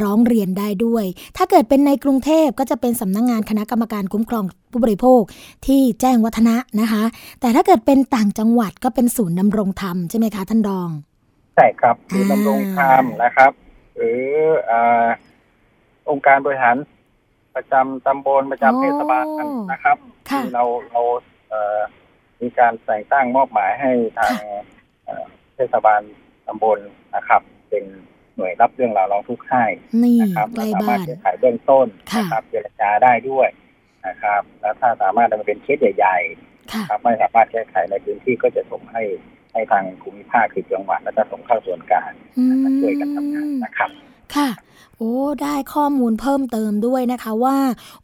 ร้องเรียนได้ด้วย ถ้าเกิดเป็นในกรุงเทพก็จะเป็นสำนักงงานคณะกรรมการคุ้มครองผู้บริโภคที่แจ้งวัฒนะนะคะ แต่ถ้าเกิดเป็นต่างจังหวัดก็เป็นศูนย์ดำรงธรรมใช่ไหมคะท่านรองใช่ครับคืออ่าดำรงธรรมนะครับ หรืออ่าองค์การบริหารประจำตำบลประจำเทศบาลนะครับค่ะที่เราเราเอ่อมีการแต่งตั้งมอบหมายให้ทางเอ่อเทศบาลตำบลนะครับ เป็นหน่วยรับเรื่องราวร้องทุกข์ให้นี่นะครับใกล้สาบ้ามารถนแก้ไขเบื้องต้นค่ะนะครับเจรจาได้ด้วย นะครับแล้วถ้าสามารถดำเนินเป็นเคสใหญ่ค่ะๆครับไม่สามารถแก้ไขในพื้นที่ก็จะส่งให้ให้ทางภูมิภาคคือจังหวัดแล้วก็ส่งเข้าส่วนกลางอืมมาช่วยกันทำงานนะครับค่ะโอ้ได้ข้อมูลเพิ่มเติมด้วยนะคะว่า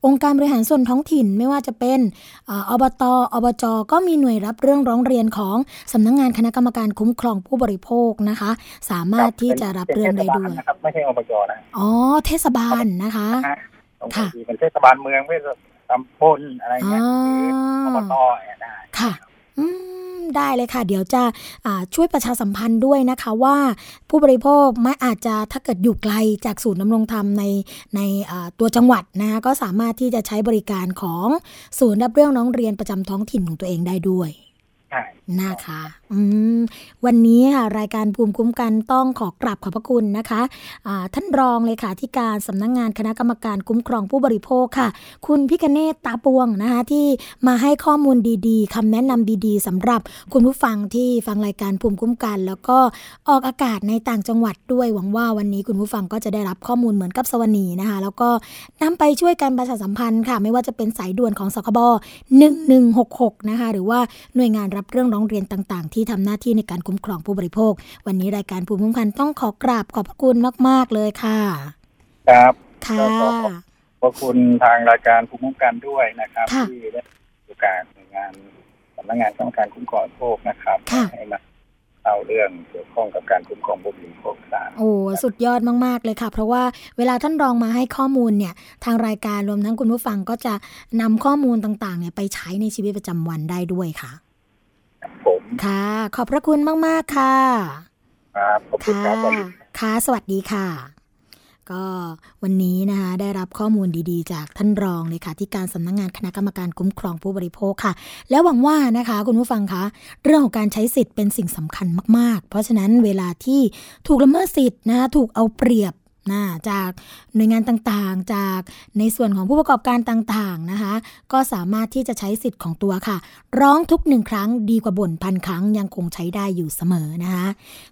องค์การบริหารส่วนท้องถิ่นไม่ว่าจะเป็นอาอบตอบจก็มีหน่วยรับเรื่องร้องเรียนของสำนักงงานคณะกรรมการคุ้มครองผู้บริโภคนะคะ สามารถที่จะรับเรื่องได้ด้วยป็นเทศบาลนะครับไม่ใช่อบจนะอ๋อเทศบาลนะคะนะฮะบางค่ะทีเป็นเทศบาลเมืองไม่ใช่ ตำบลอะไรเงี้ยหรืออบตเนี่ยได้ค่ะอืมได้เลยค่ะ เดี๋ยวจะอ่าช่วยประชาสัมพันธ์ด้วยนะคะว่าผู้บริโภคไม่อาจจะถ้าเกิดอยู่ไกลจากศูนย์ดำรงธรรมในในอ่าตัวจังหวัดนะคะก็สามารถที่จะใช้บริการของศูนย์รับเรื่องน้องเรียนประจำท้องถิ่นของตัวเองได้ด้วยใช่ นะคะอืมวันนี้ค่ะรายการภูมิคุ้มกันต้องขอกราบขอบพระคุณนะคะอ่าท่านรองเลยค่ะที่การสำนักงงานคณะกรรมการคุ้มครองผู้บริโภคค่ะ คุณพิคเนตตาปวงนะคะที่มาให้ข้อมูลดีๆคำแนะนำดีๆสำหรับคุณผู้ฟังที่ฟังรายการภูมิคุ้มกัน แล้วก็ออกอากาศในต่างจังหวัดด้วยหวังว่าวันนี้คุณผู้ฟังก็จะได้รับข้อมูลเหมือนกับสวนีนะคะแล้วก็นำไปช่วยกันประชาสัมพันธ์ค่ะ ไม่ว่าจะเป็นสายด่วนของสคบ1166นะคะหรือว่าหน่วยงานรับเรื่องร้องเรียนต่างๆ ที่ทำหน้าที่ในการคุ้มครองผู้บริโภค วันนี้รายการภูมิคุ้มกันต้องขอกราบขอบพระคุณมาก ๆ เลยค่ะ ครับค่ะก็ขอขอบขอบคุณทางรายการภูมิคุ้มกันด้วยนะครับค่ะที่ได้โอกาสในงานสำนักงานต้องการคุ้มครองผู้บริโภคนะครับค่ะให้มาเล่าเรื่องเกี่ยวข้องกับการคุ้มครองผู้บริโภคทราบโอ้สุดยอดมาก ๆ เลยค่ะ เพราะว่าเวลาท่านรองมาให้ข้อมูลเนี่ย ทางรายการรวมทั้งคุณผู้ฟังก็จะนำข้อมูลต่างๆเนี่ยไปใช้ในชีวิตประจำวันได้ด้วยค่ะ ครับผมค่ะ ขอบพระคุณมาก ๆ ค่ะ ครับขอบคุณค่ะครับสวัสดีค่ะ สวัสดีค่ะ ก็วันนี้นะคะได้รับข้อมูลดีๆ จากท่านรองเลยค่ะ ที่การสำนักงานคณะกรรมการคุ้มครองผู้บริโภคค่ะ แล้วหวังว่านะคะคุณผู้ฟังคะเรื่องของการใช้สิทธิ์เป็นสิ่งสำคัญมาก ๆ เพราะฉะนั้นเวลาที่ถูกละเมิดสิทธิ์นะคะถูกเอาเปรียบ นะจากหน่วยงานต่างๆ จากในส่วนของผู้ประกอบการต่างๆนะคะ ก็สามารถที่จะใช้สิทธิ์ของตัวค่ะ ร้องทุกหนึ่งครั้งดีกว่าบ่นพันครั้งยังคงใช้ได้อยู่เสมอนะคะ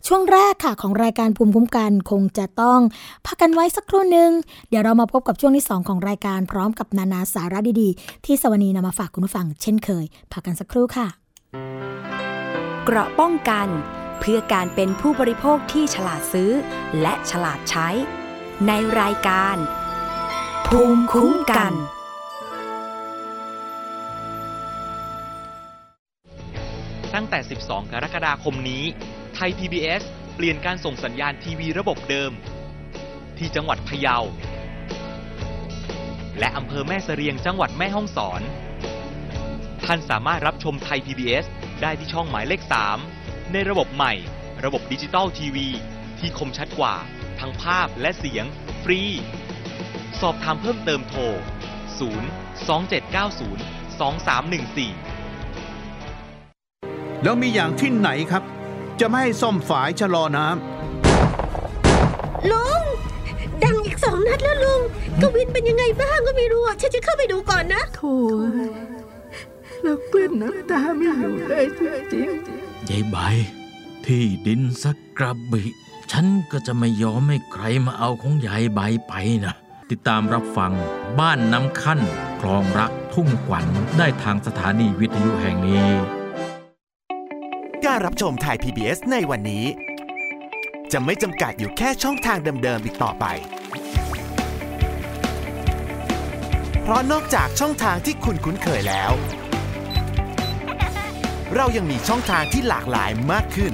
ช่วงแรกค่ะของรายการภูมิคุ้มกันคงจะต้องพักกันไว้สักครู่หนึ่งเดี๋ยวเรามาพบกับช่วงที่ 2 ของรายการพร้อมกับนานาสาระดีๆ ที่สวนีนำมาฝากคุณผู้ฟังเช่นเคยพักกันสักครู่ค่ะ เกราะป้องกันเพื่อการเป็นผู้บริโภคที่ฉลาดซื้อ และฉลาดใช้ ในรายการ ภูมิคุ้มกัน ตั้งแต่ 12 กรกฎาคมนี้ ไทย PBS เปลี่ยนการส่งสัญญาณทีวีระบบเดิม ที่จังหวัดพะเยา และอำเภอแม่เสรียงจังหวัดแม่ฮ่องสอน ท่านสามารถรับชมไทย PBS ได้ที่ช่องหมายเลข 3 ในระบบใหม่ ระบบดิจิตอลทีวีที่คมชัดกว่า ทั้งภาพและเสียง ฟรี สอบถามเพิ่มเติมโทร 0 2790 2314 แล้วมีอย่างที่ไหนครับ จะไม่ให้ซ่อมฝายชะลอน้ลุง ดังอีกสองนัดแล้วลุงกวินเป็นยังไงบ้างก็ไม่รู้อะฉันจะเข้าไปดูก่อนนะโถ่แล้วกลืนน้ำตาไม่อยู่เลยจริงยายใบที่ดินสักกระบิ ฉันก็จะไม่ยอมให้ใครมาเอาของยายใบไปนะ ติดตามรับฟังบ้านน้ำขั้นคลองรักทุ่งขวัญได้ทางสถานีวิทยุแห่งนี้ การรับชมไทย PBS ในวันนี้ จะไม่จำกัดอยู่แค่ช่องทางเดิมๆอีกต่อไป เพราะนอกจากช่องทางที่คุณคุ้นเคยแล้ว เรายังมีช่องทางที่หลากหลายมากขึ้น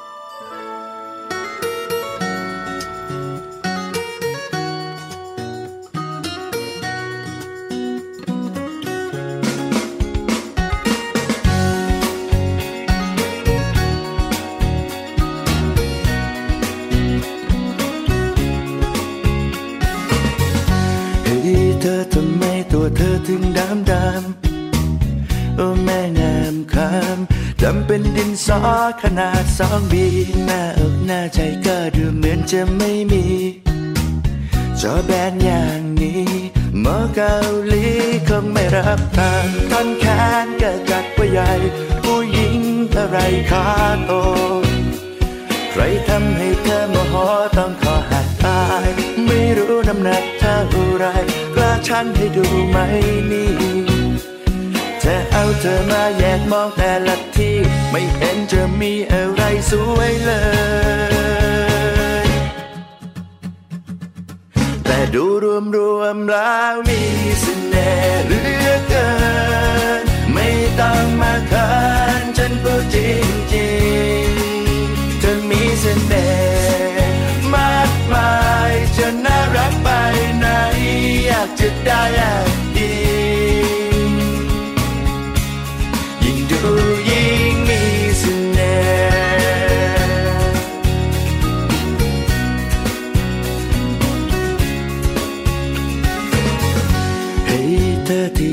อขนาดสองบีหน้าอกหน้าใจก็ดูเหมือนจะไม่มี จอแบนอย่างนี้หมอเกาหลีคงไม่รับทางท่อนแขนก็กัดว่าใหญ่ ผู้หญิงอะไรขาโตใครทำให้เธอโมโหต้องขอหักตาย ไม่รู้น้ำหนักเท่าไรกล้าชั่งให้ดูไหมนี่ จะเอาเธอมาแยกมองแต่ละที่ ไม่เห็นจะมีอะไรสวยเลยดูรวมรวมๆแล้วมีเสน่ห์เหลือเกิน ไม่ต้องมาเขินฉันพูดจริงจริงๆเธอมีเสน่ห์มากมายจะน่ารักไปไหนอยากจะได้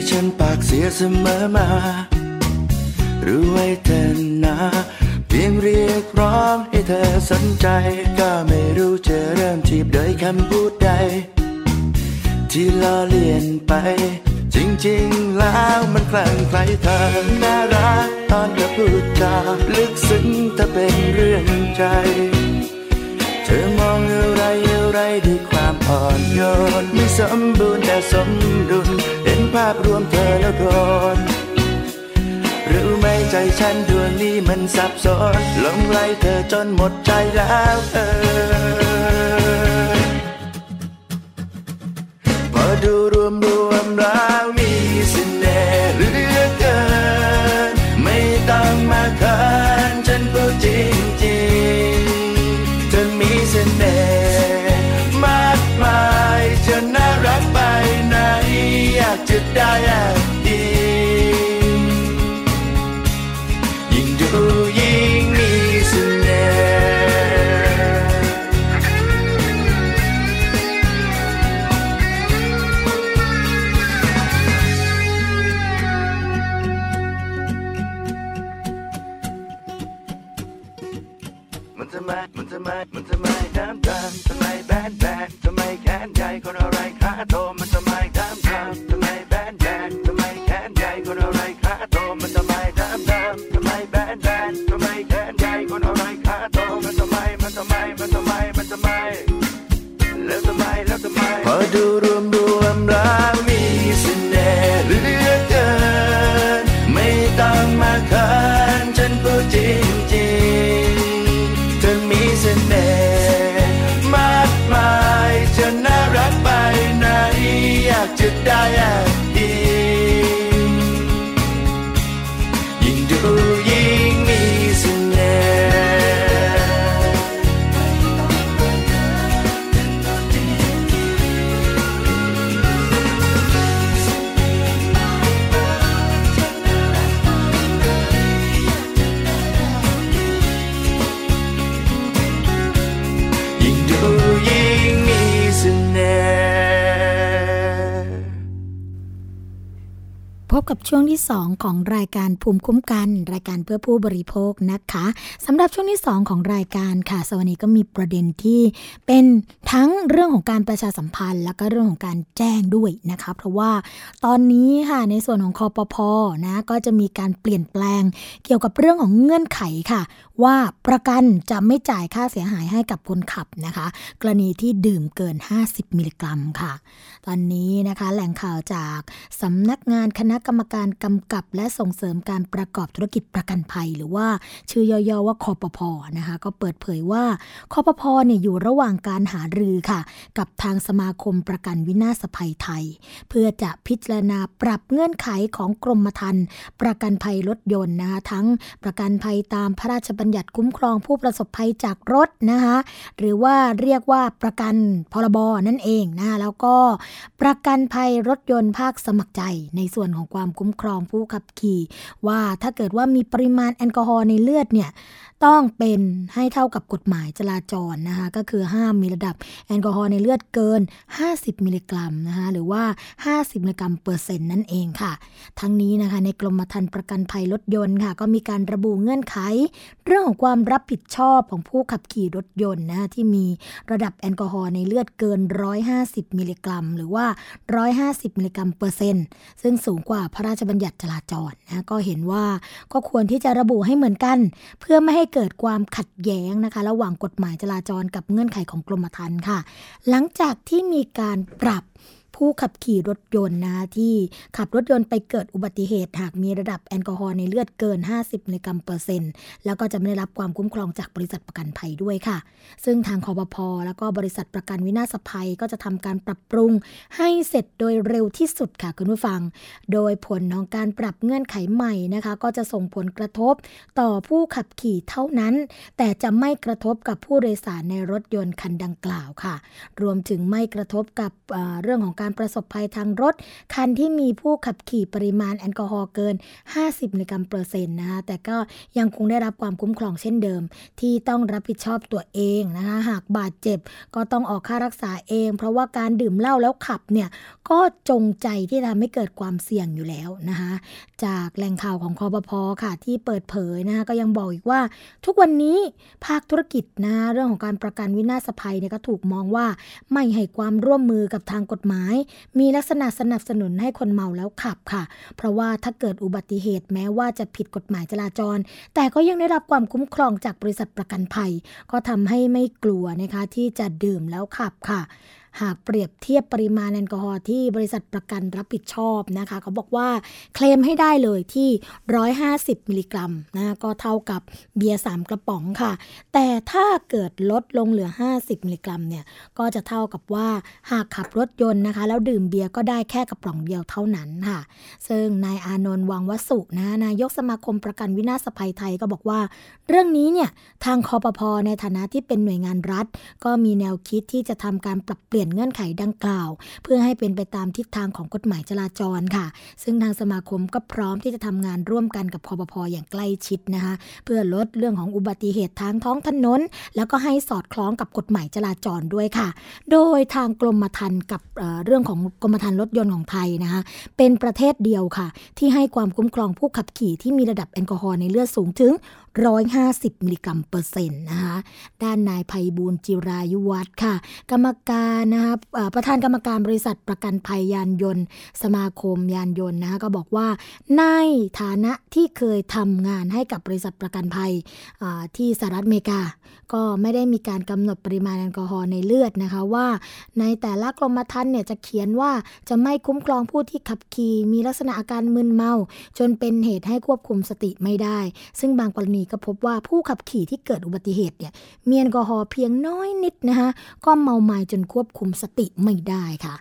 ที่ฉันปากเสียเสมอมารู้ไว้เธอนะเพียงเรียกร้องให้เธอสนใจ ก็ไม่รู้จะเริ่มจีบโดยคำพูดใด ที่ล้อเลียนไป จริงๆแล้วมันคลั่งไคล้เธอน่ารักตอนเธอพูดจาลึกซึ้งถ้าเป็นเรื่องใจ เธอมองอะไรอะไรด้วยความอ่อนโยนไม่สมบูรณ์แต่สมดุลาพรวมเธอแล้วก่อนรู้ไหมใจฉันดวงนี้มันสับสนหลงไหลเธอจนหมดใจแล้วเออพอดูรวมรวมแล้ว อ กับช่วงที่ 2 ของรายการภูมิคุ้มกัน รายการเพื่อผู้บริโภคนะคะสำหรับช่วงที่ 2 ของรายการค่ะสวันนี้ก็มีประเด็นที่เป็นทั้งเรื่องของการประชาสัมพันธ์ แล้วก็เรื่องของการแจ้งด้วยนะคะเพราะว่าตอนนี้ค่ะในส่วนของคอปพนะก็จะมีการเปลี่ยนแปลงเกี่ยวกับเรื่องของเงื่อนไขค่ะ ว่าประกันจะไม่จ่ายค่าเสียหายให้กับคนขับนะคะ กรณีที่ดื่มเกิน 50 มิลลิกรัมค่ะ ตอนนี้นะคะแหล่งข่าวจากสำนักงานคณะกรรมการกำกับ และส่งเสริมการประกอบธุรกิจประกันภัย หรือว่าชื่อย่อๆว่าคอปพอนะคะก็เปิดเผยว่าคอปพเนี่ยอยู่ระหว่างการหารือค่ะ กับทางสมาคมประกันวินาศภัยไทย เพื่อจะพิจารณาปรับเงื่อนไขของกรมธรรม์ประกันภัยรถยนต์นะคะทั้งประกันภัยตามพระราชบัญญัติคุ้มครองผู้ประสบภัยจากรถนะคะหรือว่าเรียกว่าประกันพรบนั่นเองนะคะแล้วก็ประกันภัยรถยนต์ภาคสมัครใจ ในส่วนของความคุ้มครองผู้ขับขี่ ว่าถ้าเกิดว่ามีปริมาณแอลกอฮอล์ในเลือดเนี่ยต้องเป็นให้เท่ากับกฎหมายจราจรนะคะก็คือห้ามมีระดับแอลกอฮอล์ในเลือดเกิน 50 มิลลิกรัมนะคะหรือว่า 50 มิลลิกรัมเปอร์เซ็นต์นั่นเองค่ะ ทั้งนี้นะคะในกรมธรรม์ประกันภัยรถยนต์ค่ะ ก็มีการระบุเงื่อนไขเรื่องื่องของความรับผิดชอบของผู้ขับขี่รถยนต์นะคะที่มีระดับแอลกอฮอล์ในเลือดเกิน 150 มิลลิกรัม หรือว่า 150 มิลลิกรัมเปอร์เซ็นต์ซึ่งสูงกว่าพระราชบัญญัติจราจรนะก็เห็นว่าก็ควรที่จะระบุให้เหมือนกัน เพื่อไม่ให้เกิดความขัดแย้งนะคะ ระหว่างกฎหมายจราจรกับเงื่อนไขของกรมธรรม์ค่ะ หลังจากที่มีการปรับ ผู้ขับขี่รถยนต์นะที่ขับรถยนต์ไปเกิดอุบัติเหตุ หากมีระดับแอลกอฮอล์ในเลือดเกิน 50มิลลิกรัมเปอร์เซ็นต์แล้วก็จะไม่ได้รับความคุ้มครองจากบริษัทประกันภัยด้วยค่ะ ซึ่งทางคอปพแล้วก็บริษัทประกันวินาศภัยก็จะทำการปรับปรุงให้เสร็จโดยเร็วที่สุดค่ะคุณผู้ฟัง โดยผลของการปรับเงื่อนไขใหม่นะคะ ก็จะส่งผลกระทบต่อผู้ขับขี่เท่านั้น แต่จะไม่กระทบกับผู้โดยสารในรถยนต์คันดังกล่าวค่ะ รวมถึงไม่กระทบกับเรื่องของการประสบภัยทางรถ คันที่มีผู้ขับขี่ปริมาณแอลกอฮอล์เกิน 50มิลลิกรัมเปอร์เซ็นต์นะคะแต่ก็ยังคงได้รับความคุ้มครองเช่นเดิม ที่ต้องรับผิดชอบตัวเองนะคะหากบาดเจ็บก็ต้องออกค่ารักษาเอง เพราะว่าการดื่มเหล้าแล้วขับเนี่ยก็จงใจที่ทำให้เกิดความเสี่ยงอยู่แล้วนะคะจากแหล่งข่าวของคอปพค่ะที่เปิดเผยนะคะก็ยังบอกอีกว่า ทุกวันนี้ภาคธุรกิจนะเรื่องของการประกันวินาศภัยเนี่ยก็ถูกมองว่าไม่ให้ความร่วมมือกับทางกฎหมายมีลักษณะสนับสนุนให้คนเมาแล้วขับค่ะ เพราะว่าถ้าเกิดอุบัติเหตุแม้ว่าจะผิดกฎหมายจราจร แต่ก็ยังได้รับความคุ้มครองจากบริษัทประกันภัย ก็ทำให้ไม่กลัวนะคะที่จะดื่มแล้วขับค่ะ หากเปรียบเทียบปริมาณแอลกอฮอล์ที่บริษัทประกันรับผิดชอบนะคะเขาบอกว่าเคลมให้ได้เลยที่ 150 มิลลิกรัมนะก็เท่ากับเบียร์ 3 กระป๋องค่ะ แต่ถ้าเกิดลดลงเหลือ 50 มิลลิกรัมเนี่ยก็จะเท่ากับว่าหากขับรถยนต์นะคะ แล้วดื่มเบียร์ก็ได้แค่กระป๋องเดียวเท่านั้นค่ะ ซึ่งนายอานนท์วังวสุนะนายกสมาคมประกันวินาศภัยไทยก็บอกว่า เรื่องนี้เนี่ยทางคอปพในฐานะที่เป็นหน่วยงานรัฐ ก็มีแนวคิดที่จะทำการปรับเปลี่ยนเงื่อนไขดังกล่าว เพื่อให้เป็นไปตามทิศทางของกฎหมายจราจรค่ะ ซึ่งทางสมาคมก็พร้อมที่จะทำงานร่วมกันกับคอปพอย่างใกล้ชิดนะคะ เพื่อลดเรื่องของอุบัติเหตุทางท้องถนน แล้วก็ให้สอดคล้องกับกฎหมายจราจรด้วยค่ะ โดยทางกรมธรรม์กับเเรื่องของกรมธรรม์รถยนต์ของไทยนะคะเป็นประเทศเดียวค่ะ ที่ให้ความคุ้มครองผู้ขับขี่ที่มีระดับแอลกอฮอล์ในเลือดสูงถึง150 มิลลิกรัมเปอร์เซ็นต์นะคะด้านนายภัยบูลย์จิรายุวัฒน์ค่ะ กรรมการนะคะประธานกรรมการบริษัทประกันภัยยานยนต์ สมาคมยานยนต์นะคะก็บอกว่าในฐานะที่เคยทำงานให้กับบริษัทประกันภัยที่สหรัฐอเมริกา ก็ไม่ได้มีการกำหนดปริมาณแอลกอฮอล์ในเลือดนะคะว่า ในแต่ละกรมธรรม์เนี่ยจะเขียนว่าจะไม่คุ้มครองผู้ที่ขับขี่มีลักษณะอาการมึนเมา จนเป็นเหตุให้ควบคุมสติไม่ได้ ซึ่งบางกรณีก็พบว่าผู้ขับขี่ที่เกิดอุบัติเหตุเนี่ยมีแอลกอฮอล์เพียงน้อยนิดนะคะก็เมาไม้จนควบคุมสติไม่ได้ค่ะ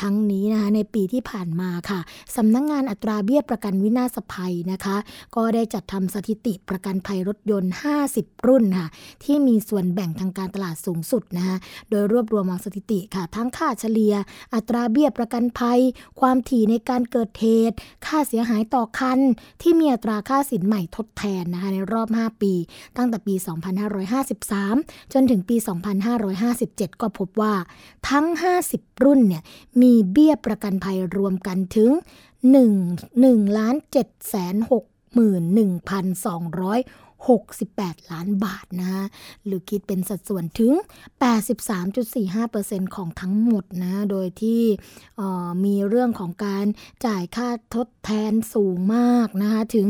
ทั้งนี้นะคะในปีที่ผ่านมาค่ะสำนักงงานอัตราเบี้ยประกันวินาศภัยนะคะ ก็ได้จัดทำสถิติประกันภัยรถยนต์ 50 รุ่นค่ะ ที่มีส่วนแบ่งทางการตลาดสูงสุดนะคะโดยรวบรวมมาสถิติค่ะ ทั้งค่าเฉลี่ย อัตราเบี้ยประกันภัย ความถี่ในการเกิดเหตุค่าเสียหายต่อคันที่มีอัตราค่าสินใหม่ทดแทนนะคะในรอบอบ 5 ปี ตั้งแต่ปี 2553 จนถึงปี 2557 ก็พบว่าทั้ง 50 รุ่นเนี่ยมีเบี้ยประกันภัยรวมกันถึง 1 1 7 6 1,200 68 ล้านบาทนะคะหรือคิดเป็นสัดส่วนถึง 83.45%ของทั้งหมดนะ โดยที่มีเรื่องของการจ่ายค่าทดแทนสูงมากนะคะถึง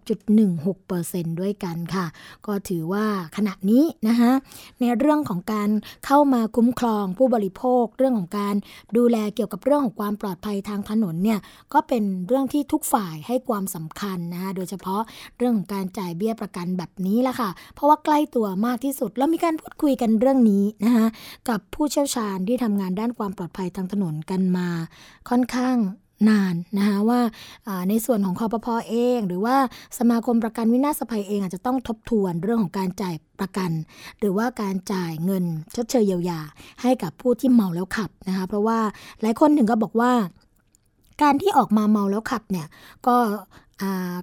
66.16%ด้วยกันค่ะ ก็ถือว่าขณะนี้นะคะในเรื่องของการเข้ามาคุ้มครองผู้บริโภค เรื่องของการดูแลเกี่ยวกับเรื่องของความปลอดภัยทางถนนเนี่ยก็เป็นเรื่องที่ทุกฝ่ายให้ความสำคัญนะคะโดยเฉพาะเรื่องของการจ่ายเบี้ยประกันแบบนี้ละค่ะ เพราะว่าใกล้ตัวมากที่สุด แล้วมีการพูดคุยกันเรื่องนี้นะคะกับผู้เชี่ยวชาญที่ทำงานด้านความปลอดภัยทางถนนกันมาค่อนข้างนานนะคะว่าในส่วนของคอปพอเอง หรือว่าสมาคมประกันวินาศภัยเองอาจจะต้องทบทวนเรื่องของการจ่ายประกัน หรือว่าการจ่ายเงินชดเชยเยียวยา ให้กับผู้ที่เมาแล้วขับนะคะเพราะว่าหลายคนถึงก็บอกว่าการที่ออกมาเมาแล้วขับเนี่ยก็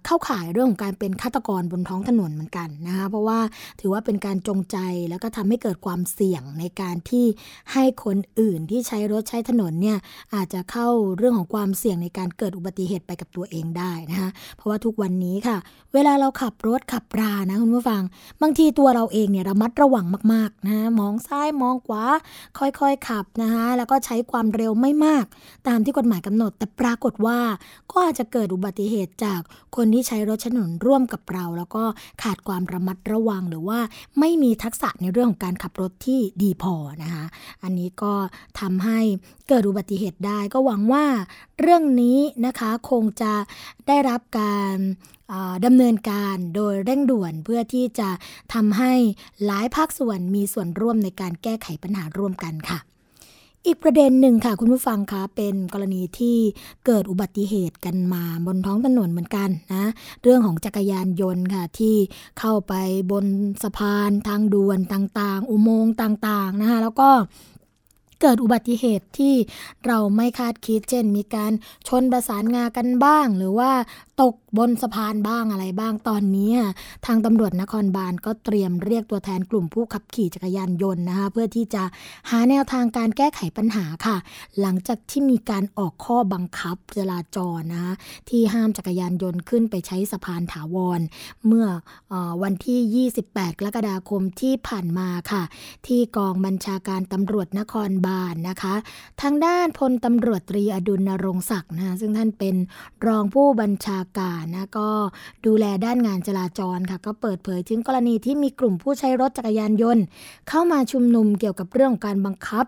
เข้าข่ายเรื่องของการเป็นฆาตกรบนท้องถนนเหมือนกันนะคะเพราะว่าถือว่าเป็นการจงใจแล้วก็ทำให้เกิดความเสี่ยงในการที่ให้คนอื่นที่ใช้รถใช้ถนนเนี่ยอาจจะเข้าเรื่องของความเสี่ยงในการเกิดอุบัติเหตุไปกับตัวเองได้นะคะเพราะว่าทุกวันนี้ค่ะ เวลาเราขับรถขับรานะคุณผู้ฟัง บางทีตัวเราเองเนี่ยระมัดระวังมากๆนะมองซ้ายมองขวาค่อยๆขับนะคะแล้วก็ใช้ความเร็วไม่มาก ตามที่กฎหมายกำหนด แต่ปรากฏว่าก็อาจจะเกิดอุบัติเหตุจากคนที่ใช้รถใช้ถนนร่วมกับเรา แล้วก็ขาดความระมัดระวังหรือว่าไม่มีทักษะในเรื่องของการขับรถที่ดีพอนะคะอันนี้ก็ทำให้เกิดอุบัติเหตุได้ก็หวังว่าเรื่องนี้นะคะคงจะได้รับการดำเนินการโดยเร่งด่วนเพื่อที่จะทำให้หลายภาคส่วนมีส่วนร่วมในการแก้ไขปัญหาร่วมกันค่ะ อีกประเด็นหนึ่งค่ะคุณผู้ฟังคะเป็นกรณีที่เกิดอุบัติเหตุกันมาบนท้องถนนเหมือนกันนะเรื่องของจักรยานยนต์ค่ะที่เข้าไปบนสะพานทางด่วนต่างๆ อุโมงค์ต่างๆนะคะแล้วก็ เกิดอุบัติเหตุที่เราไม่คาดคิด เช่น มีการชนประสานงากันบ้าง หรือว่าตกบนสะพานบ้างอะไรบ้างตอนนี้ ทางตำรวจนครบาลก็เตรียมเรียกตัวแทนกลุ่มผู้ขับขี่จักรยานยนต์นะคะเพื่อที่จะหาแนวทางการแก้ไขปัญหาค่ะ หลังจากที่มีการออกข้อบังคับจราจรนะคะที่ห้ามจักรยานยนต์ขึ้นไปใช้สะพานถาวร เมื่ออวันที่ 28 กรกฎาคมที่ผ่านมาค่ะ ที่กองบัญชาการตำรวจนครบาลนะคะ ทางด้านพลตำรวจตรีอดุลนรงศักดิ์นะซึ่งท่านเป็นรองผู้บัญชาการนะก็ดูแลด้านงานจราจรค่ะ ก็เปิดเผยถึงกรณีที่มีกลุ่มผู้ใช้รถจักรยานยนต์ เข้ามาชุมนุมเกี่ยวกับเรื่องการบังคับ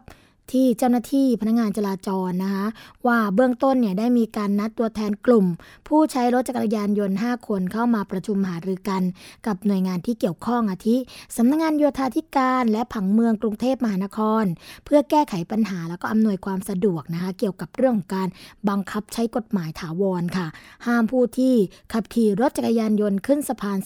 ที่เจ้าหน้าที่พนักงานจราจรนะคะว่าเบื้องต้นเนี่ยได้มีการนัดตัวแทนกลุ่ม ผู้ใช้รถจักรยานยนต์ 5 คนเข้ามาประชุมหารือกัน กับหน่วยงานที่เกี่ยวข้องอาทิสำนักงงานโยธาธิการและผังเมืองกรุงเทพมหานคร เพื่อแก้ไขปัญหาแล้วก็อำนวยความสะดวกนะคะเกี่ยวกับเรื่องการบังคับใช้กฎหมายถาวรค่ะ ห้ามผู้ที่ขับขี่รถจักรยานยนต์ขึ้นสะพาน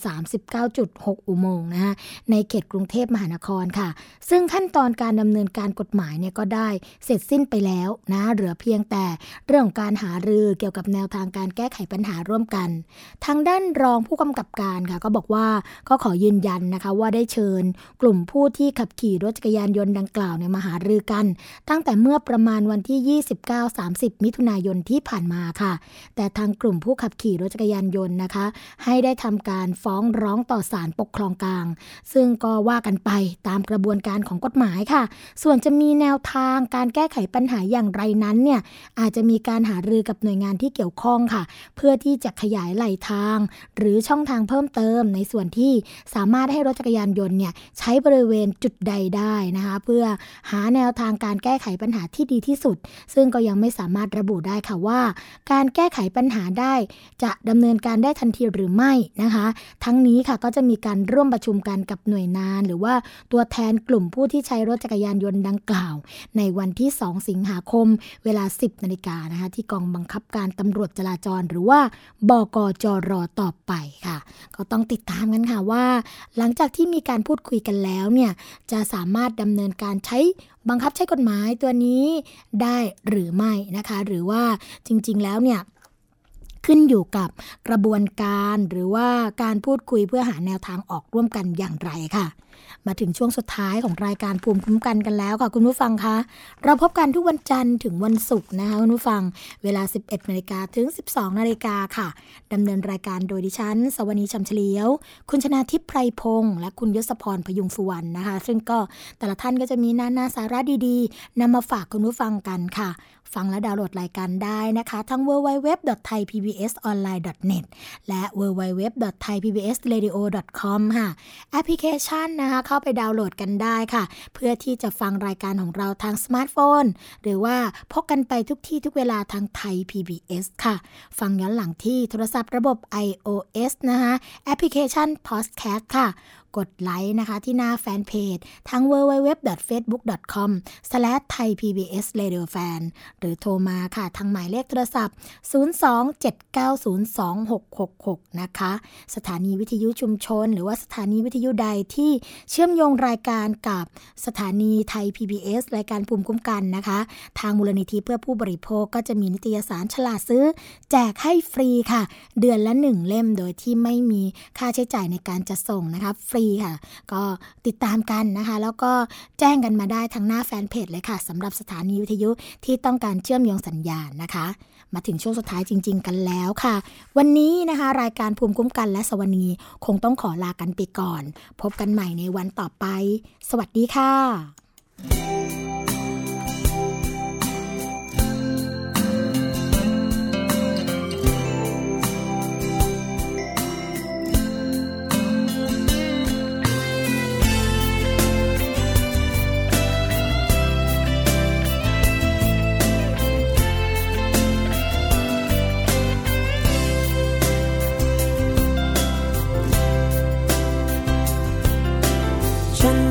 39.6 อุโมงค์นะคะในเขตกรุงเทพมหานครค่ะ ซึ่งขั้นตอนการดำเนินการกฎหมายเนี่ยก็ได้เสร็จสิ้นไปแล้วนะเหลือเพียงแต่เรื่องการหารือเกี่ยวกับแนวทางการแก้ไขปัญหาร่วมกัน ทางด้านรองผู้กำกับการค่ะก็บอกว่าก็ขอยืนยันนะคะว่าได้เชิญ กลุ่มผู้ที่ขับขี่รถจักรยานยนต์ดังกล่าวในมาหารือกัน ตั้งแต่เมื่อประมาณวันที่ 29-30 มิถุนายนที่ผ่านมาค่ะ แต่ทางกลุ่มผู้ขับขี่รถจักรยานยนต์นะคะ ให้ได้ทำการฟ้องร้องต่อศาลปกครองกลาง ซึ่งก็ว่ากันไปตามกระบวนการของกฎหมายค่ะ ส่วนจะมีแนวทางการแก้ไขปัญหาอย่างไรนั้นเนี่ยอาจจะมีการหารือกับหน่วยงานที่เกี่ยวข้องค่ะ เพื่อที่จะขยายไหลทาง หรือช่องทางเพิ่มเติมในส่วนที่สามารถให้รถจักรยานยนต์เนี่ยใช้บริเวณจุดใดได้นะคะ เพื่อหาแนวทางการแก้ไขปัญหาที่ดีที่สุด ซึ่งก็ยังไม่สามารถระบุได้ค่ะว่า การแก้ไขปัญหาได้ จะดำเนินการได้ทันทีหรือไม่นะคะ ทั้งนี้ค่ะก็จะมีการร่วมประชุมกันกับหน่วยงาน หรือว่าตัวแทนกลุ่มผู้ที่ใช้รถจักรยานยนต์ดังกล่าวในวันที่ 2 สิงหาคม เวลา 10 นาฬิกานะคะที่กองบังคับการตำรวจจราจร หรือว่าบกจรต่อไปค่ะ ก็ต้องติดตามกันค่ะว่า หลังจากที่มีการพูดคุยกันแล้วเนี่ยจะสามารถดำเนินการใช้บังคับใช้กฎหมายตัวนี้ได้หรือไม่นะคะ หรือว่าจริง ๆ แล้วเนี่ยขึ้นอยู่กับกระบวนการหรือว่าการพูดคุยเพื่อหาแนวทางออกร่วมกันอย่างไรค่ะ มาถึงช่วงสุดท้ายของรายการภูมิคุ้มกันกันแล้วค่ะคุณผู้ฟังคะ เราพบกันทุกวันจันทร์ถึงวันศุกร์นะคะคุณผู้ฟัง เวลา 11นาฬิกาถึง 12นาฬิกาค่ะดำเนินรายการโดยดิฉัน สวนีชำเฉลียว คุณชนาทิพย์ไพรพงษ์และคุณยศพรพยุงสุวรรณนะคะ ซึ่งก็แต่ละท่านก็จะมีนานาสาระดีๆนำมาฝากคุณผู้ฟังกันค่ะฟังและดาวน์โหลดรายการได้นะคะ ทั้ง www.thaipbsonline.net และ www.thaipbsradio.com ค่ะ แอปพลิเคชันนะคะ เข้าไปดาวน์โหลดกันได้ค่ะ เพื่อที่จะฟังรายการของเราทางสมาร์ทโฟน หรือว่าพกกันไปทุกที่ทุกเวลาทางไทย PBS ค่ะ ฟังย้อนหลังที่โทรศัพท์ระบบ iOS นะคะแอปพลิเคชัน Podcast ค่ะ กดไลค์นะคะ ที่หน้าแฟนเพจทั้ง www.facebook.com/thaipbsradiofan หรือโทรมาค่ะ ทางหมายเลขโทรศัพท์ 027902666 นะคะ สถานีวิทยุชุมชน หรือว่าสถานีวิทยุใดที่เชื่อมโยงรายการกับสถานีไทย PBS รายการภูมิคุ้มกันนะคะ ทางมูลนิธิเพื่อผู้บริโภคก็จะมีนิตยสารฉลาดซื้อ แจกให้ฟรีค่ะ เดือนละหนึ่งเล่มโดยที่ไม่มีค่าใช้จ่ายในการจะส่งนะคะฟรีค่ะ ก็ติดตามกันนะคะ แล้วก็แจ้งกันมาได้ทางหน้าแฟนเพจเลยค่ะสำหรับสถานีวิทยุที่ต้องการเชื่อมโยงสัญญาณนะคะ มาถึงช่วงสุดท้ายจริง ๆ กันแล้วค่ะ วันนี้นะคะ รายการภูมิคุ้มกันและสวนีคงต้องขอลากันไปก่อน พบกันใหม่ในวันต่อไป สวัสดีค่ะ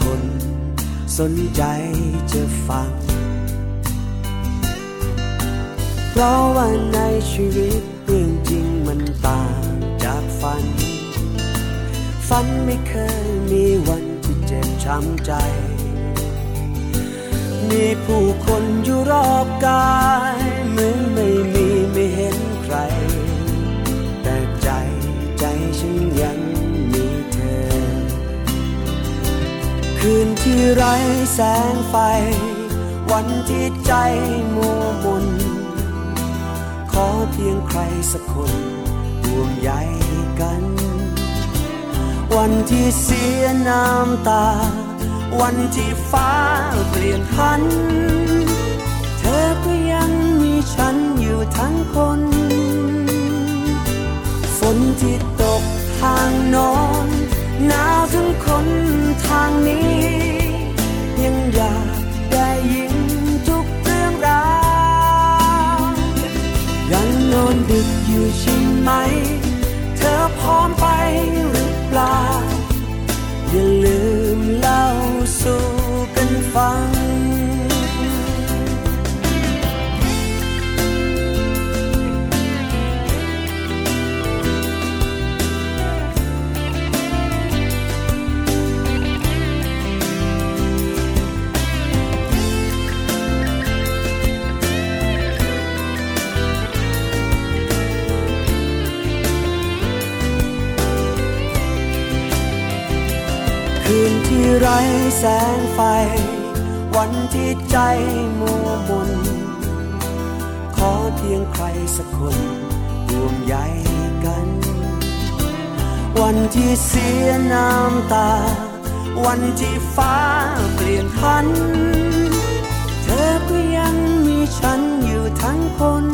คน สนใจจะฟัง เพราะว่าในชีวิตเรื่องจริงมันต่างจากฝัน ฝันไม่เคยมีวันที่เจ็บช้ำใจ มีผู้คนอยู่รอบกายเหมือน ที่ไร้แสงไฟ วันที่ใจมัวมนขอเพียงใครสักคนห่วงใยกัน วันที่เสียน้ำตา วันที่ฟ้าเปลี่ยนพัน เธอก็ยังมีฉันอยู่ทั้งคน ฝนที่ตกทางนอนหนาวทั้งคน ทางนี้ ยังอยากได้ยินทุกเรื่องราวยังนอนดึกอยู่ใช่ไหม เธอพร้อมไปหรือเปล่า อย่าลืมเล่าสู่กันฟัง ที่ไร้แสงไฟ วันที่ใจมัวมน ขอเพียงใครสักคนห่วงใยกัน วันที่เสียน้ำตา วันที่ฟ้าเปลี่ยนพัน เธอก็ยังมีฉันอยู่ทั้งคน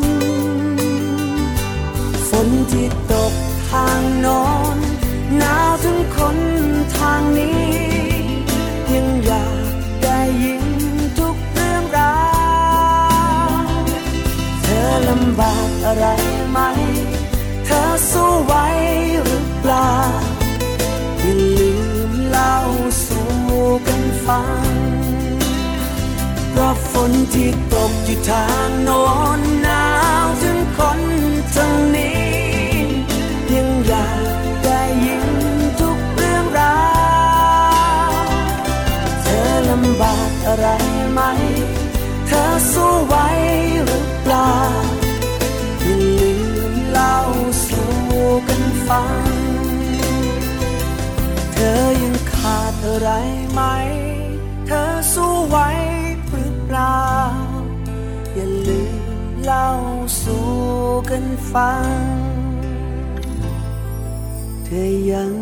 ฝนที่ตกทางนอนหนาวทั้งคนทางนี้ อะไรไหม เธอสู้ไหวหรือเปล่าอย่าลืมเล่าสู่กันฟัง เพราะฝนที่ตกอยู่ทางโน้น อยังขาดอะไรไหม เธอสู้ไหวหรือเปล่า อย่าลืมเล่าสู่กันฟัง เธอยัง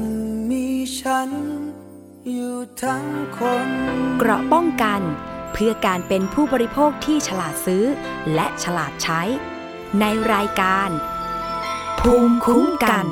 มีฉัน อยู่ทั้งคน เกราะป้องกัน เพื่อการเป็นผู้บริโภคที่ฉลาดซื้อ และฉลาดใช้ ในรายการ ภูมิคุ้มกัน